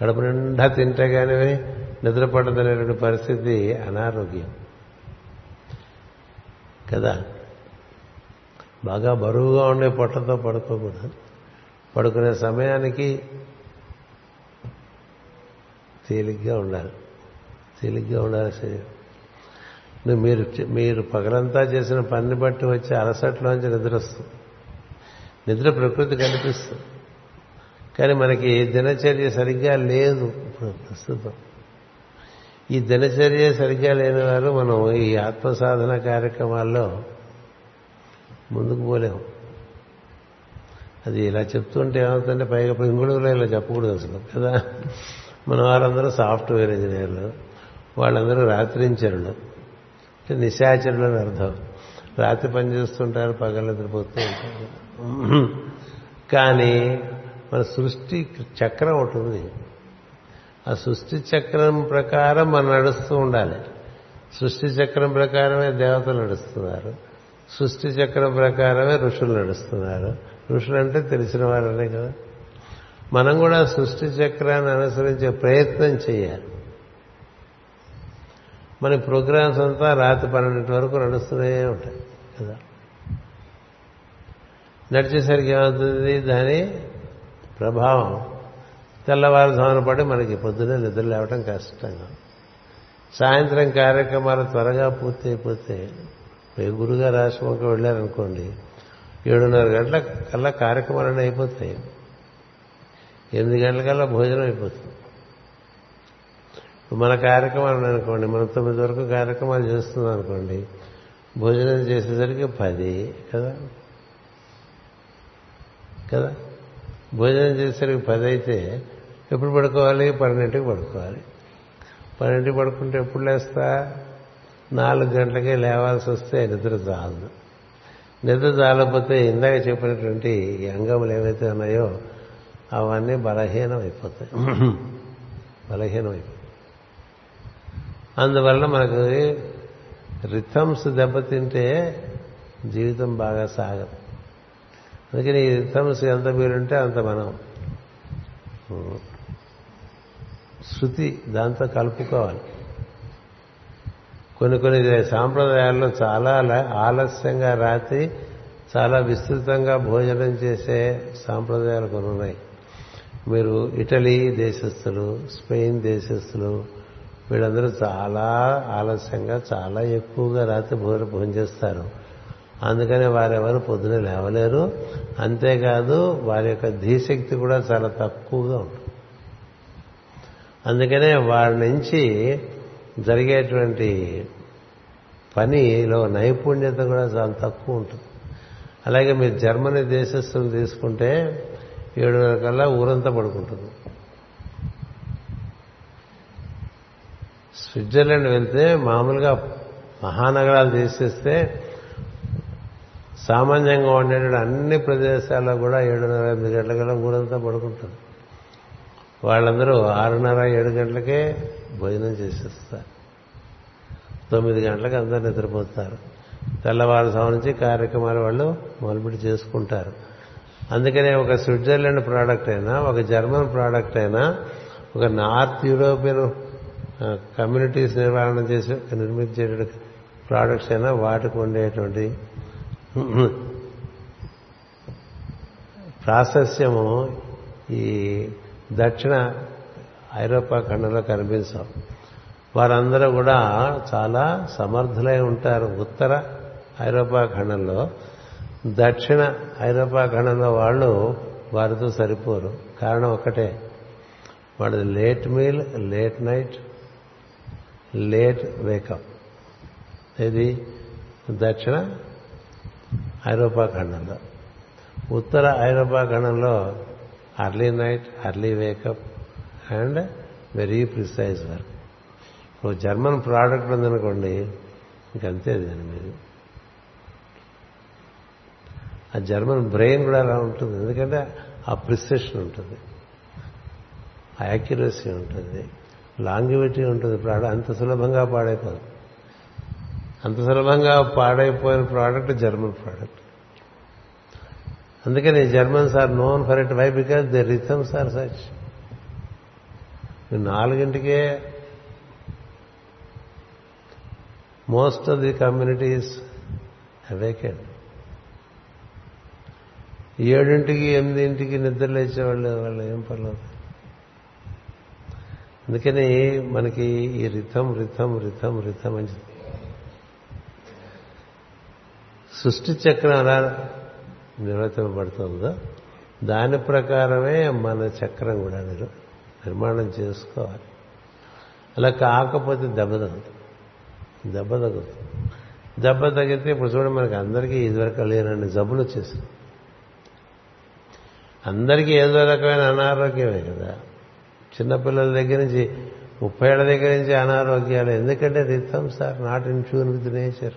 కడుపు నిండా తింటే కానీ నిద్రపడదనేటువంటి పరిస్థితి అనారోగ్యం. కదా? బాగా బరువుగా ఉండే పొట్టతో పడుకోకూడదు. పడుకునే సమయానికి తేలిగ్గా ఉండాలి. తేలిగ్గా ఉండాలి శరీరం. మీరు మీరు పగలంతా చేసిన పనిని బట్టి వచ్చే అలసట్లోంచి నిద్ర వస్తుంది. నిద్ర ప్రకృతి కనిపిస్తుంది. కానీ మనకి దినచర్య సరిగ్గా లేదు ఇప్పుడు ప్రస్తుతం. ఈ దినచర్య సరిగ్గా లేని వారు మనం ఈ ఆత్మ సాధన కార్యక్రమాల్లో ముందుకు పోలేము. అది ఇలా చెప్తుంటే ఏమవుతుందంటే పైగా ఇంగుడుగులో ఇలా చెప్పకూడదు అసలు కదా? మన వారందరూ సాఫ్ట్వేర్ ఇంజనీర్లు వాళ్ళందరూ రాత్రించరులు. అంటే నిశాచరులు అని అర్థం. రాత్రి పని చేస్తుంటారు పగలు నిద్రపోతూ ఉంటారు. కానీ మన సృష్టి చక్రం ఒకటి ఉంది. ఆ సృష్టి చక్రం ప్రకారం మనం నడుస్తూ ఉండాలి. సృష్టి చక్రం ప్రకారమే దేవతలు నడుస్తున్నారు. సృష్టి చక్రం ప్రకారమే ఋషులు నడుస్తున్నారు. ఋషులు అంటే తెలిసిన వారనే కదా. మనం కూడా సృష్టి చక్రాన్ని అనుసరించే ప్రయత్నం చేయాలి. మన ప్రోగ్రామ్స్ అంతా రాత్రి పన్నెండింటి వరకు నడుస్తూనే ఉంటాయి కదా. నడిచేసరికి ఏమవుతుంది? దాని ప్రభావం తెల్లవారుజామున పడి మనకి పొద్దున్నే నిద్ర లేవటం కష్టంగా. సాయంత్రం కార్యక్రమాలు త్వరగా పూర్తి అయిపోతే మీరు గురుగారు ఆశ్రమంకి వెళ్ళారనుకోండి ఏడున్నర గంటల కల్లా కార్యక్రమాలన్నీ అయిపోతాయి. ఎనిమిది గంటలకల్లా భోజనం అయిపోతుంది. మన కార్యక్రమాలు అనుకోండి మనం తొమ్మిది వరకు కార్యక్రమాలు చేస్తున్నాం అనుకోండి భోజనం చేసేసరికి పది కదా? కదా? భోజనం చేసేసరికి పది అయితే ఎప్పుడు పడుకోవాలి? పన్నెండింటికి పడుకోవాలి. పన్నెండింటికి పడుకుంటే ఎప్పుడు లేస్తా? నాలుగు గంటలకే లేవాల్సి వస్తే నిద్ర చాలదు. నిద్ర చాలకపోతే ఇందాక చెప్పినటువంటి అంగములు ఏవైతే ఉన్నాయో అవన్నీ బలహీనం అయిపోతాయి బలహీనం అయిపోతాయి అందువల్ల మనకు రిథమ్స్ దెబ్బతింటే జీవితం బాగా సాగదు. అందుకని ఈ రిథమ్స్ ఎంత మీరుంటే అంత మనం. శృతి దాంతో కలుపుకోవాలి. కొన్ని కొన్ని సాంప్రదాయాల్లో చాలా ఆలస్యంగా రాత్రి చాలా విస్తృతంగా భోజనం చేసే సాంప్రదాయాలు కొన్ని ఉన్నాయి. మీరు ఇటలీ దేశస్థులు స్పెయిన్ దేశస్థులు వీళ్ళందరూ చాలా ఆలస్యంగా చాలా ఎక్కువగా రాత్రి భోజనం చేస్తారు. అందుకని వారెవరు పొద్దున లేవలేరు. అంతేకాదు వారి యొక్క ధీశక్తి కూడా చాలా తక్కువగా ఉంటుంది. అందుకనే వారి నుంచి జరిగేటువంటి పనిలో నైపుణ్యత కూడా చాలా తక్కువ ఉంటుంది. అలాగే మీరు జర్మనీ దేశస్తులు తీసుకుంటే ఏడున్నర కల్లా ఊరంతా పడుకుంటుంది. స్విట్జర్లాండ్ వెళ్తే మామూలుగా మహానగరాలు తీసేస్తే సామాన్యంగా ఉండేటువంటి అన్ని ప్రదేశాల్లో కూడా ఏడున్నర ఎనిమిది గంటల కల్లా ఊరంతా పడుకుంటుంది. వాళ్ళందరూ ఆరున్నర ఏడు గంటలకే భోజనం చేసేస్తారు. తొమ్మిది గంటలకు అందరు నిద్రపోతారు. తెల్లవారుజాము నుంచి కార్యక్రమాలు వాళ్ళు మొదలుపెట్టి చేసుకుంటారు. అందుకనే ఒక స్విట్జర్లాండ్ ప్రోడక్ట్ అయినా ఒక జర్మన్ ప్రోడక్ట్ అయినా ఒక నార్త్ యూరోపియన్ కమ్యూనిటీస్ నిర్వహణ చేసి నిర్మించేటువంటి ప్రోడక్ట్స్ అయినా వాటికి ఉండేటువంటి ప్రాశస్యము ఈ దక్షిణ ఐరోపా ఖండంలో కనిపించాం వారందరూ కూడా చాలా సమర్థులై ఉంటారు. ఉత్తర ఐరోపా ఖండంలో దక్షిణ ఐరోపా ఖండంలో వాళ్ళు వారితో సరిపోరు. కారణం ఒకటే వాళ్ళది late meal late night late wake up ఇది దక్షిణ ఐరోపా ఖండంలో. ఉత్తర ఐరోపా ఖండంలో early night early wake up and very precise work ఒక జర్మన్ ప్రోడక్ట్ ఉందనుకోండి ఇంకంతే దాని మీద. ఆ జర్మన్ బ్రెయిన్ కూడా అలా ఉంటుంది. ఎందుకంటే ఆ ప్రిసెషన్ ఉంటుంది. ఆ యాక్యురసీ ఉంటుంది. లాంగివిటీ ఉంటుంది. ప్రోడక్ట్ అంత సులభంగా పాడైపోదు. అంత సులభంగా పాడైపోయిన ప్రోడక్ట్ జర్మన్ ప్రోడక్ట్ అందుకని Germans are known for it why because the rhythms are such నాలుగింటికే most of the communities awakened ఏడింటికి ఎనిమిదింటికి నిద్ర లేచేవాళ్ళు వాళ్ళు ఏం పర్లేదు. అందుకని మనకి ఈ రిథం రిథం రిథం రిథం అని సృష్టి చక్రం ఎలా నిర్వర్తింపబడుతుందో దాని ప్రకారమే మన చక్రం కూడా నిర్మాణం చేసుకోవాలి. అలా కాకపోతే దెబ్బ తగ్గుతుంది దెబ్బ తగ్గుతుంది దెబ్బ తగ్గితే ఇప్పుడు చూడండి మనకి అందరికీ ఇదివరకు లేనన్ని జబ్బులు వచ్చేసాయి అందరికీ ఏదో రకమైన అనారోగ్యమే కదా. చిన్నపిల్లల దగ్గర నుంచి ముప్పై ఏళ్ళ దగ్గర నుంచి అనారోగ్యాలు. ఎందుకంటే rhythms are not in tune with nature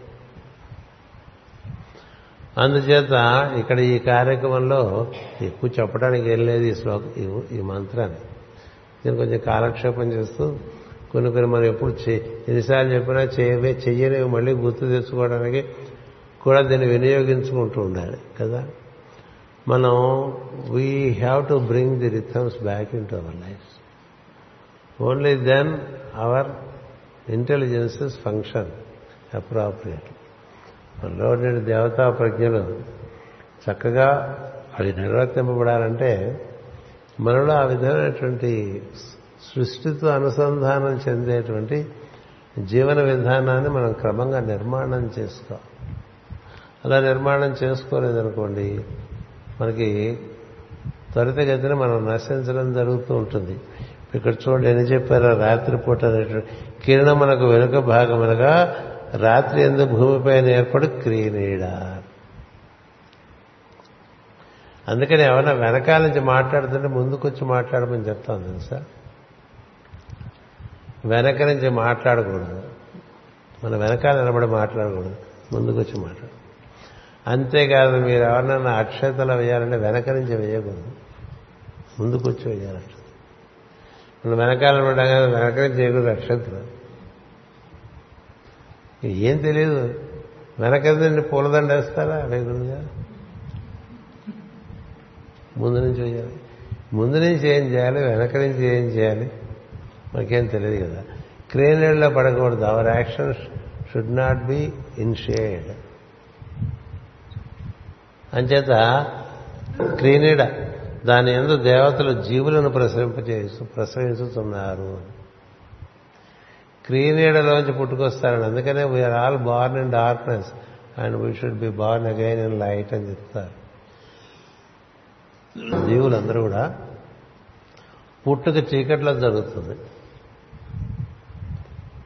అందుచేత ఇక్కడ ఈ కార్యక్రమంలో ఎక్కువ చెప్పడానికి ఏం లేదు ఈ శ్లోక ఈ మంత్రాన్ని. నేను కొంచెం కాలక్షేపం చేస్తూ కొన్ని కొన్ని మనం ఎప్పుడు ఎన్నిసార్లు చెప్పినా చేయవే చెయ్యనివి మళ్ళీ గుర్తు తెచ్చుకోవడానికి కూడా దీన్ని వినియోగించుకుంటూ ఉండాలి కదా? మనం we have to bring the rhythms back into our life only then our intelligences function appropriately మనలో ఉండే దేవతా ప్రజ్ఞలు చక్కగా అవి నిర్వర్తింపబడాలంటే మనలో ఆ విధమైనటువంటి సృష్టితో అనుసంధానం చెందేటువంటి జీవన విధానాన్ని మనం క్రమంగా నిర్మాణం చేసుకోవాలి అలా నిర్మాణం చేసుకోలేదనుకోండి మనకి త్వరితగతిన మనం నశించడం జరుగుతూ ఉంటుంది. ఇక్కడ చూడండి ఎన్ని చెప్పారో రాత్రిపూట అనేటువంటి కిరణం మనకు వెనుక భాగమనగా రాత్రి ఎందుకు భూమిపైన ఏర్పడు క్రీనీడ. అందుకని ఎవరైనా వెనకాల నుంచి మాట్లాడుతుంటే ముందుకొచ్చి మాట్లాడమని చెప్తాను తెలుసా? వెనక నుంచి మాట్లాడకూడదు. మన వెనకాల నిలబడి మాట్లాడకూడదు. ముందుకొచ్చి మాట్లాడు. అంతేకాదు మీరు ఎవరినైనా అక్షతలు వేయాలంటే వెనక నుంచి వేయకూడదు. ముందుకొచ్చి వేయాలి అక్షత మనం వెనకాల ఉండగా వెనక నుంచి చేయకూడదు అక్షతలు. ఏం తెలియదు వెనకదండి పూలదండ వేస్తారా లేకుండా ముందు నుంచి వేయాలి ముందు నుంచి ఏం చేయాలి? వెనక నుంచి ఏం చేయాలి? మనకేం తెలియదు కదా. క్రేనేడ్లో పడకూడదు. Our action should not be in shade. అంచేత క్రీనీడ దాని ఎందు దేవతలు జీవులను ప్రసరింపచేస్తూ ప్రసవించుతున్నారు. క్రీనీడలోంచి పుట్టుకొస్తారని అందుకనే we are all born in darkness and we should be born again in light అని చెప్తారు. జీవులందరూ కూడా పుట్టుక చీకట్లో జరుగుతుంది.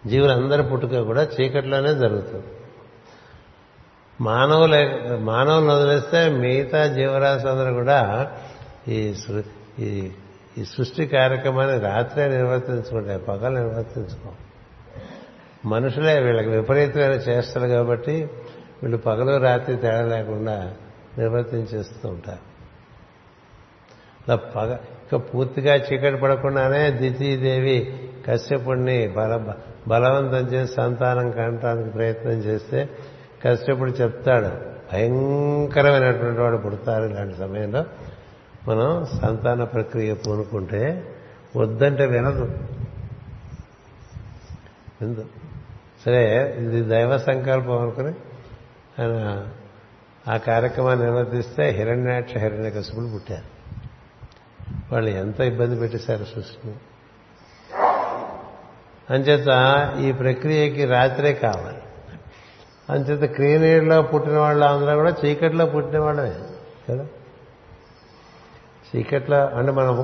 జీవులందరి పుట్టుక కూడా చీకట్లోనే జరుగుతుంది. మానవులే మానవులను వదిలేస్తే మిగతా జీవరాశులందరూ కూడా ఈ ఈ సృష్టి కార్యక్రమాన్ని రాత్రే నిర్వర్తించుకుంటాయి పగలు నిర్వర్తించుకో మనుషులే వీళ్ళకి విపరీతమైన చేస్తారు కాబట్టి వీళ్ళు పగలు రాత్రి తేడా లేకుండా నిర్వర్తించేస్తూ ఉంటారు. అలా పగ ఇక పూర్తిగా చీకటి పడకుండానే దితీదేవి కశ్యపుడిని బల బలవంతం చేసి సంతానం కనటానికి ప్రయత్నం చేస్తే కశ్యపుడు చెప్తాడు భయంకరమైనటువంటి వాడు పుడతారు ఇలాంటి సమయంలో. మనం సంతాన ప్రక్రియ పూనుకుంటే వద్దంటే వినదు. విందు సరే ఇది దైవ సంకల్పం అనుకుని ఆయన ఆ కార్యక్రమాన్ని నిర్వర్తిస్తే హిరణ్యాక్ష హిరణ్య కసుపులు పుట్టారు. వాళ్ళు ఎంత ఇబ్బంది పెట్టేశారు సృష్టిని. అంచేత ఈ ప్రక్రియకి రాత్రే కావాలి. అంచేత క్రీనీడలో పుట్టిన వాళ్ళు అందరూ కూడా చీకట్లో పుట్టిన వాళ్ళమే కదా? చీకట్లో అంటే మనం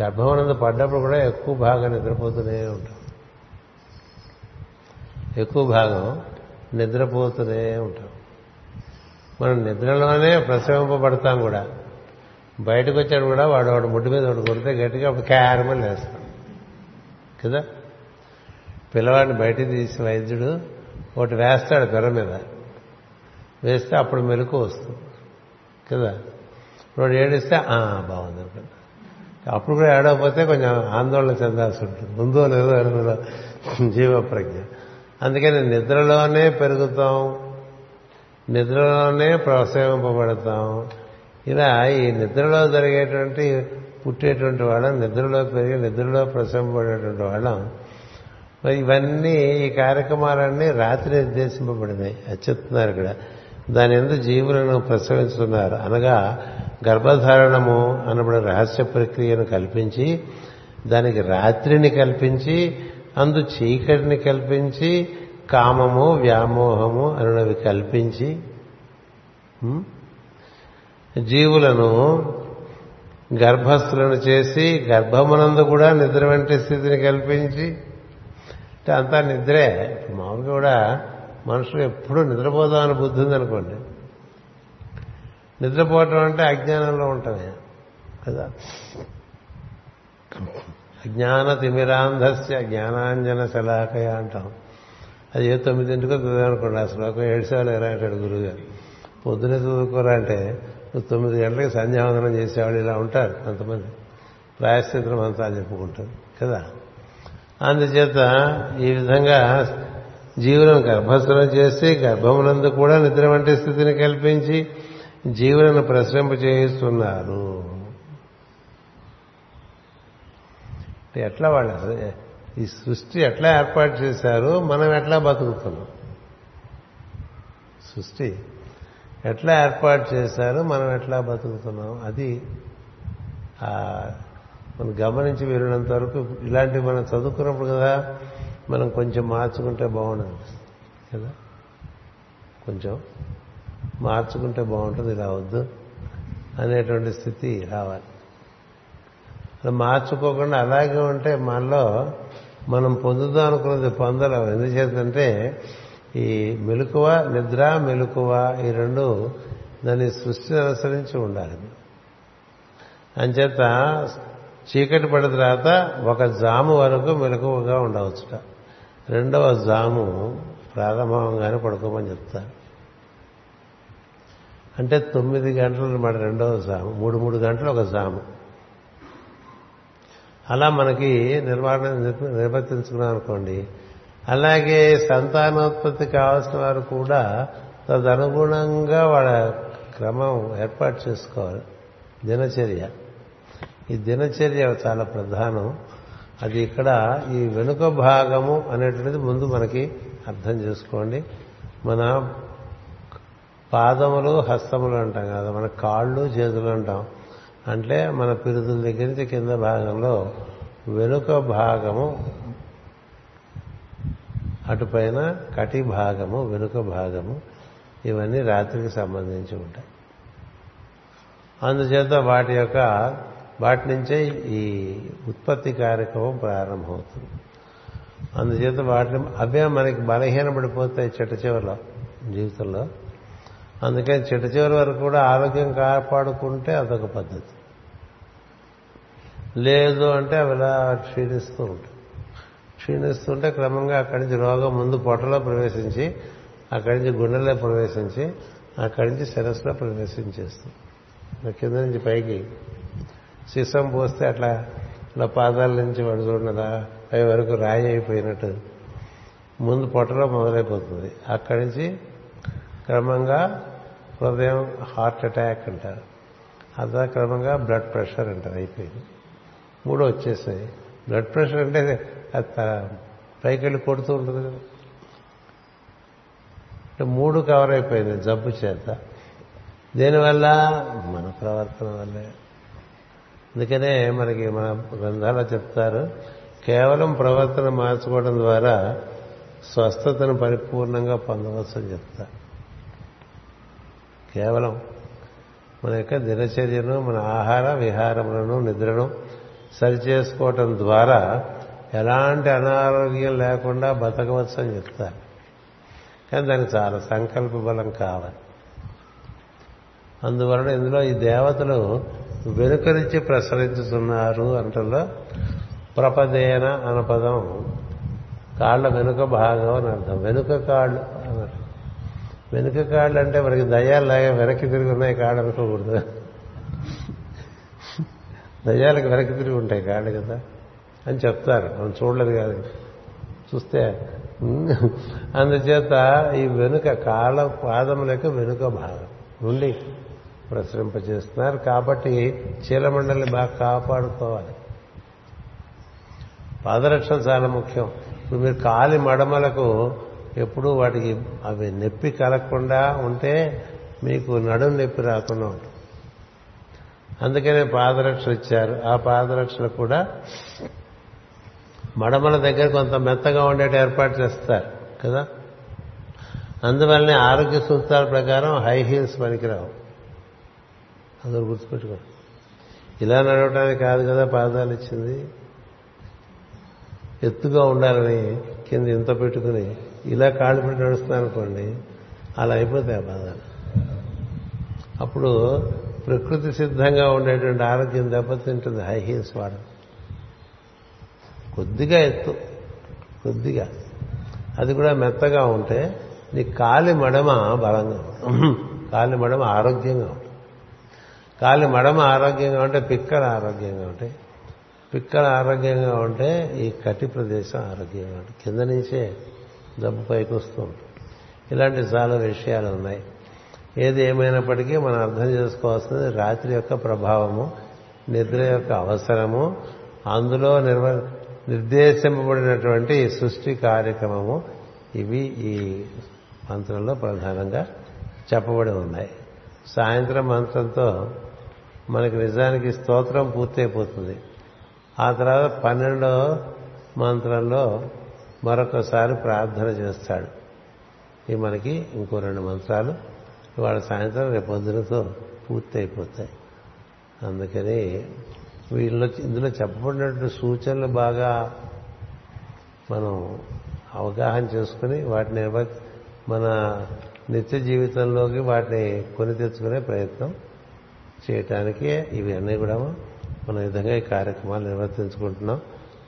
గర్భవనందు పడ్డప్పుడు కూడా ఎక్కువ భాగం నిద్రపోతూనే ఉంటాం. ఎక్కువ భాగం నిద్రపోతూనే ఉంటాం. మనం నిద్రలోనే ప్రసవింపబడతాం కూడా. బయటకు వచ్చాడు కూడా వాడు వాడు ముడ్డు మీద వాడు కొడితే గట్టిగా అప్పుడు క్యారమని లేస్తాం కదా? పిల్లవాడిని బయటికి తీసి వైద్యుడు ఒకటి వేస్తాడు పెర మీద. వేస్తే అప్పుడు మెలకు వస్తుంది. కదా? ఇప్పుడు ఏడిస్తే బాగుంది అనుకుంటా. అప్పుడు కూడా ఏడవపోతే కొంచెం ఆందోళన చెందాల్సి ఉంటుంది. ముందో లేదో జీవ ప్రజ్ఞ అందుకని నిద్రలోనే పెరుగుతాం నిద్రలోనే ప్రోత్సహింపబడతాం. ఇలా ఈ నిద్రలో జరిగేటువంటి పుట్టేటువంటి వాళ్ళం నిద్రలో పెరిగి నిద్రలో ప్రసంపబడేటువంటి వాళ్ళం. మరి ఇవన్నీ ఈ కార్యక్రమాలన్నీ రాత్రి నిర్దేశింపబడినాయి. అది చెప్తున్నారు ఇక్కడ. దాని ఎందు జీవులను ప్రసవిస్తున్నారు. అనగా గర్భధారణము అనబడే రహస్య ప్రక్రియను కల్పించి దానికి రాత్రిని కల్పించి అందు చీకటిని కల్పించి కామము వ్యామోహము అనునవి కల్పించి జీవులను గర్భస్థులను చేసి గర్భమునందు కూడా నిద్ర వంటి స్థితిని కల్పించి అంటే అంతా నిద్రే. మామూలుగా కూడా మనుషులు ఎప్పుడూ నిద్రపోదామని బుద్ధి ఉందనుకోండి. నిద్రపోవటం అంటే అజ్ఞానంలో ఉంటామే కదా. జ్ఞాన తిమిరాంధస్య జ్ఞానాంజన శలాకయ అంటాం. అది ఏ తొమ్మిదింటికో చదివానుకోండి ఆ శ్లోకం ఏడు సేవలు ఎరా అంటాడు గురువుగారు. పొద్దునే చదువుకోరా అంటే నువ్వు తొమ్మిది గంటలకి సంధ్యావందనం చేసేవాళ్ళు ఇలా ఉంటారు కొంతమంది. ప్రాయశ్చిత్రం అంతా చెప్పుకుంటారు కదా? అందుచేత ఈ విధంగా జీవులను గర్భస్థలం చేసి గర్భమునందు కూడా నిద్ర వంటి స్థితిని కల్పించి జీవులను ప్రశ్నింప చేయిస్తున్నారు ఎట్లా వాళ్ళు ఈ సృష్టి ఎట్లా ఏర్పాటు చేశారు మనం ఎట్లా బతుకుతున్నాం సృష్టి ఎట్లా ఏర్పాటు చేశారు మనం ఎట్లా బతుకుతున్నాం? అది మనం గమనించి వెళ్ళినంత వరకు ఇలాంటివి మనం చదువుకున్నప్పుడు కదా మనం కొంచెం మార్చుకుంటే బాగుండదు. కదా? కొంచెం మార్చుకుంటే బాగుంటుంది ఇలా వద్దు అనేటువంటి స్థితి రావాలి. అలా మార్చుకోకుండా అలాగే ఉంటే మనలో మనం పొందుదాం అనుకున్నది పొందలేం. ఎందుచేతంటే ఈ మెలకువ నిద్ర మెలకువ ఈ రెండు దాని సృష్టిని అనుసరించి ఉండాలి. అంచేత చీకటి పడిన తర్వాత ఒక జాము వరకు మెలకువగా ఉండవచ్చుట. రెండవ జాము ప్రారంభంగానే పడుకోమని చెప్తారు. అంటే తొమ్మిది గంటలు మన రెండవ జాము మూడు మూడు గంటలు ఒక జాము. అలా మనకి నిర్వహణ నిర్వర్తించుకున్నాం అనుకోండి. అలాగే సంతానోత్పత్తి కావాల్సిన వారు కూడా తదనుగుణంగా వాళ్ళ క్రమం ఏర్పాటు చేసుకోవాలి. దినచర్య. ఈ దినచర్య చాలా ప్రధానం. అది ఇక్కడ ఈ వెనుక భాగము అనేటువంటిది ముందు మనకి అర్థం చేసుకోండి. మన పాదములు హస్తములు అంటాం కదా మన కాళ్ళు చేతులు అంటాం. అంటే మన పిరుదుల దగ్గర నుంచి కింద భాగంలో వెనుక భాగము అటుపైన కటి భాగము వెనుక భాగము ఇవన్నీ రాత్రికి సంబంధించి ఉంటాయి. అందుచేత వాటి యొక్క వాటి నుంచే ఈ ఉత్పత్తి కార్యక్రమం ప్రారంభమవుతుంది. అందుచేత వాటిని అవే మనకి బలహీనపడిపోతాయి చెట్ట చివరిలో జీవితంలో. అందుకని చెట్ట చివరి వరకు కూడా ఆరోగ్యం కాపాడుకుంటే అదొక పద్ధతి. లేదు అంటే అవి ఇలా క్షీణిస్తూ ఉంటాయి. క్షీణిస్తుంటే క్రమంగా అక్కడి నుంచి రోగం ముందు పొట్టలో ప్రవేశించి అక్కడి నుంచి గుండెలో ప్రవేశించి అక్కడి నుంచి శిరస్సులో ప్రవేశించేస్తుంది కింద నుంచి పైకి సిసం పోస్తే అట్లా ఇలా పాదాల నుంచి వాడు పై వరకు రాయి అయిపోయినట్టు. ముందు పొట్టలో మొదలైపోతుంది. అక్కడి నుంచి క్రమంగా హృదయం హార్ట్ అటాక్ అంటారు. అదా క్రమంగా బ్లడ్ ప్రెషర్ అంటారు అయిపోయింది. మూడు వచ్చేసాయి. బ్లడ్ ప్రెషర్ అంటే పైకి వెళ్ళి కొడుతూ ఉంటుంది కదా. అంటే మూడు కవర్ అయిపోయింది జబ్బు చేత. దేనివల్ల? మన ప్రవర్తన వల్లే. అందుకనే మనకి మన గ్రంథాలు చెప్తారు కేవలం ప్రవర్తన మార్చుకోవడం ద్వారా స్వస్థతను పరిపూర్ణంగా పొందవచ్చు అని చెప్తారు. కేవలం మన యొక్క దినచర్యను మన ఆహార విహారములను నిద్రను సరిచేసుకోవటం ద్వారా ఎలాంటి అనారోగ్యం లేకుండా బతకవచ్చు అని చెప్తారు. కానీ దానికి చాలా సంకల్ప బలం కావాలి. అందువలన ఇందులో ఈ దేవతలు వెనుక నుంచి ప్రసరించుతున్నారు అంటలో ప్రపదేన అన్న పదం కాళ్ళ వెనుక భాగం అని అర్థం. వెనుక కాళ్ళు అన్నారు. వెనుక కాళ్ళు అంటే మనకి దయ్యాలలాగా వెనక్కి తిరిగి ఉన్నాయి కాళ్ళు అనుకోకూడదు. దయ్యాలకు వెనక్కి తిరిగి ఉంటాయి కాళ్ళు కదా అని చెప్తారు. మనం చూడలేదు కాదు. చూస్తే అందుచేత ఈ వెనుక కాళ్ళ పాదములకు వెనుక భాగం నుండి ప్రసరింపజేస్తున్నారు. కాబట్టి చీలమండలిని బాగా కాపాడుకోవాలి. పాదరక్షణ చాలా ముఖ్యం. ఇప్పుడు మీరు కాలి మడమలకు ఎప్పుడూ వాటికి అవి నొప్పి కలగకుండా ఉంటే మీకు నడుం నొప్పి రాకుండా ఉంటుంది. అందుకనే పాదరక్షలు ఇచ్చారు. ఆ పాదరక్షలు కూడా మడమల దగ్గర కొంత మెత్తగా ఉండేట ఏర్పాటు చేస్తారు కదా. అందువల్లనే ఆరోగ్య సూత్రాల ప్రకారం హై హీల్స్ పనికిరావు. అందరూ గుర్తుపెట్టుకో ఇలా నడవటానికి కాదు కదా పాదాలు ఇచ్చింది. ఎత్తుగా ఉండాలని కింద ఇంత పెట్టుకుని ఇలా కాళ్ళు పెట్టి నడుస్తున్నాను అనుకోండి అలా అయిపోతాయి ఆ అప్పుడు ప్రకృతి సిద్ధంగా ఉండేటువంటి ఆరోగ్యం దెబ్బతింటుంది. హై హీల్స్ వాడడం కొద్దిగా ఎత్తు కొద్దిగా. అది కూడా మెత్తగా ఉంటే నీ కాలి మడమ బలంగా కాలి మడమ ఆరోగ్యంగా ఉంటుంది. కాలి మడమ ఆరోగ్యంగా ఉంటే పిక్కలు ఆరోగ్యంగా ఉంటాయి. పిక్కలు ఆరోగ్యంగా ఉంటే ఈ కటి ప్రదేశం ఆరోగ్యంగా ఉంటుంది. కింద నుంచే జబ్బు పైకి వస్తూ ఉంటుంది. ఇలాంటి చాలా విషయాలు ఉన్నాయి ఏది ఏమైనప్పటికీ మనం అర్థం చేసుకోవాల్సింది రాత్రి యొక్క ప్రభావము నిద్ర యొక్క అవసరము అందులో నిర్వ నిర్దేశింపబడినటువంటి సృష్టి కార్యక్రమము ఇవి ఈ మంత్రంలో ప్రధానంగా చెప్పబడి ఉన్నాయి. సాయంత్రం మంత్రంతో మనకి నిజానికి స్తోత్రం పూర్తయిపోతుంది. ఆ తర్వాత పన్నెండో మంత్రంలో మరొకసారి ప్రార్థన చేస్తాడు. ఇవి మనకి ఇంకో రెండు మంత్రాలు ఇవాళ సాయంత్రం రేపు పొద్దునతో పూర్తి అయిపోతాయి అందుకని వీళ్ళలో ఇందులో చెప్పబడినటువంటి సూచనలు బాగా మనం అవగాహన చేసుకుని వాటిని మన నిత్య జీవితంలోకి వాటిని కొని తెచ్చుకునే ప్రయత్నం చేయటానికి ఇవి అన్నీ కూడా మన విధంగా ఈ కార్యక్రమాలు నిర్వర్తించుకుంటున్నాం.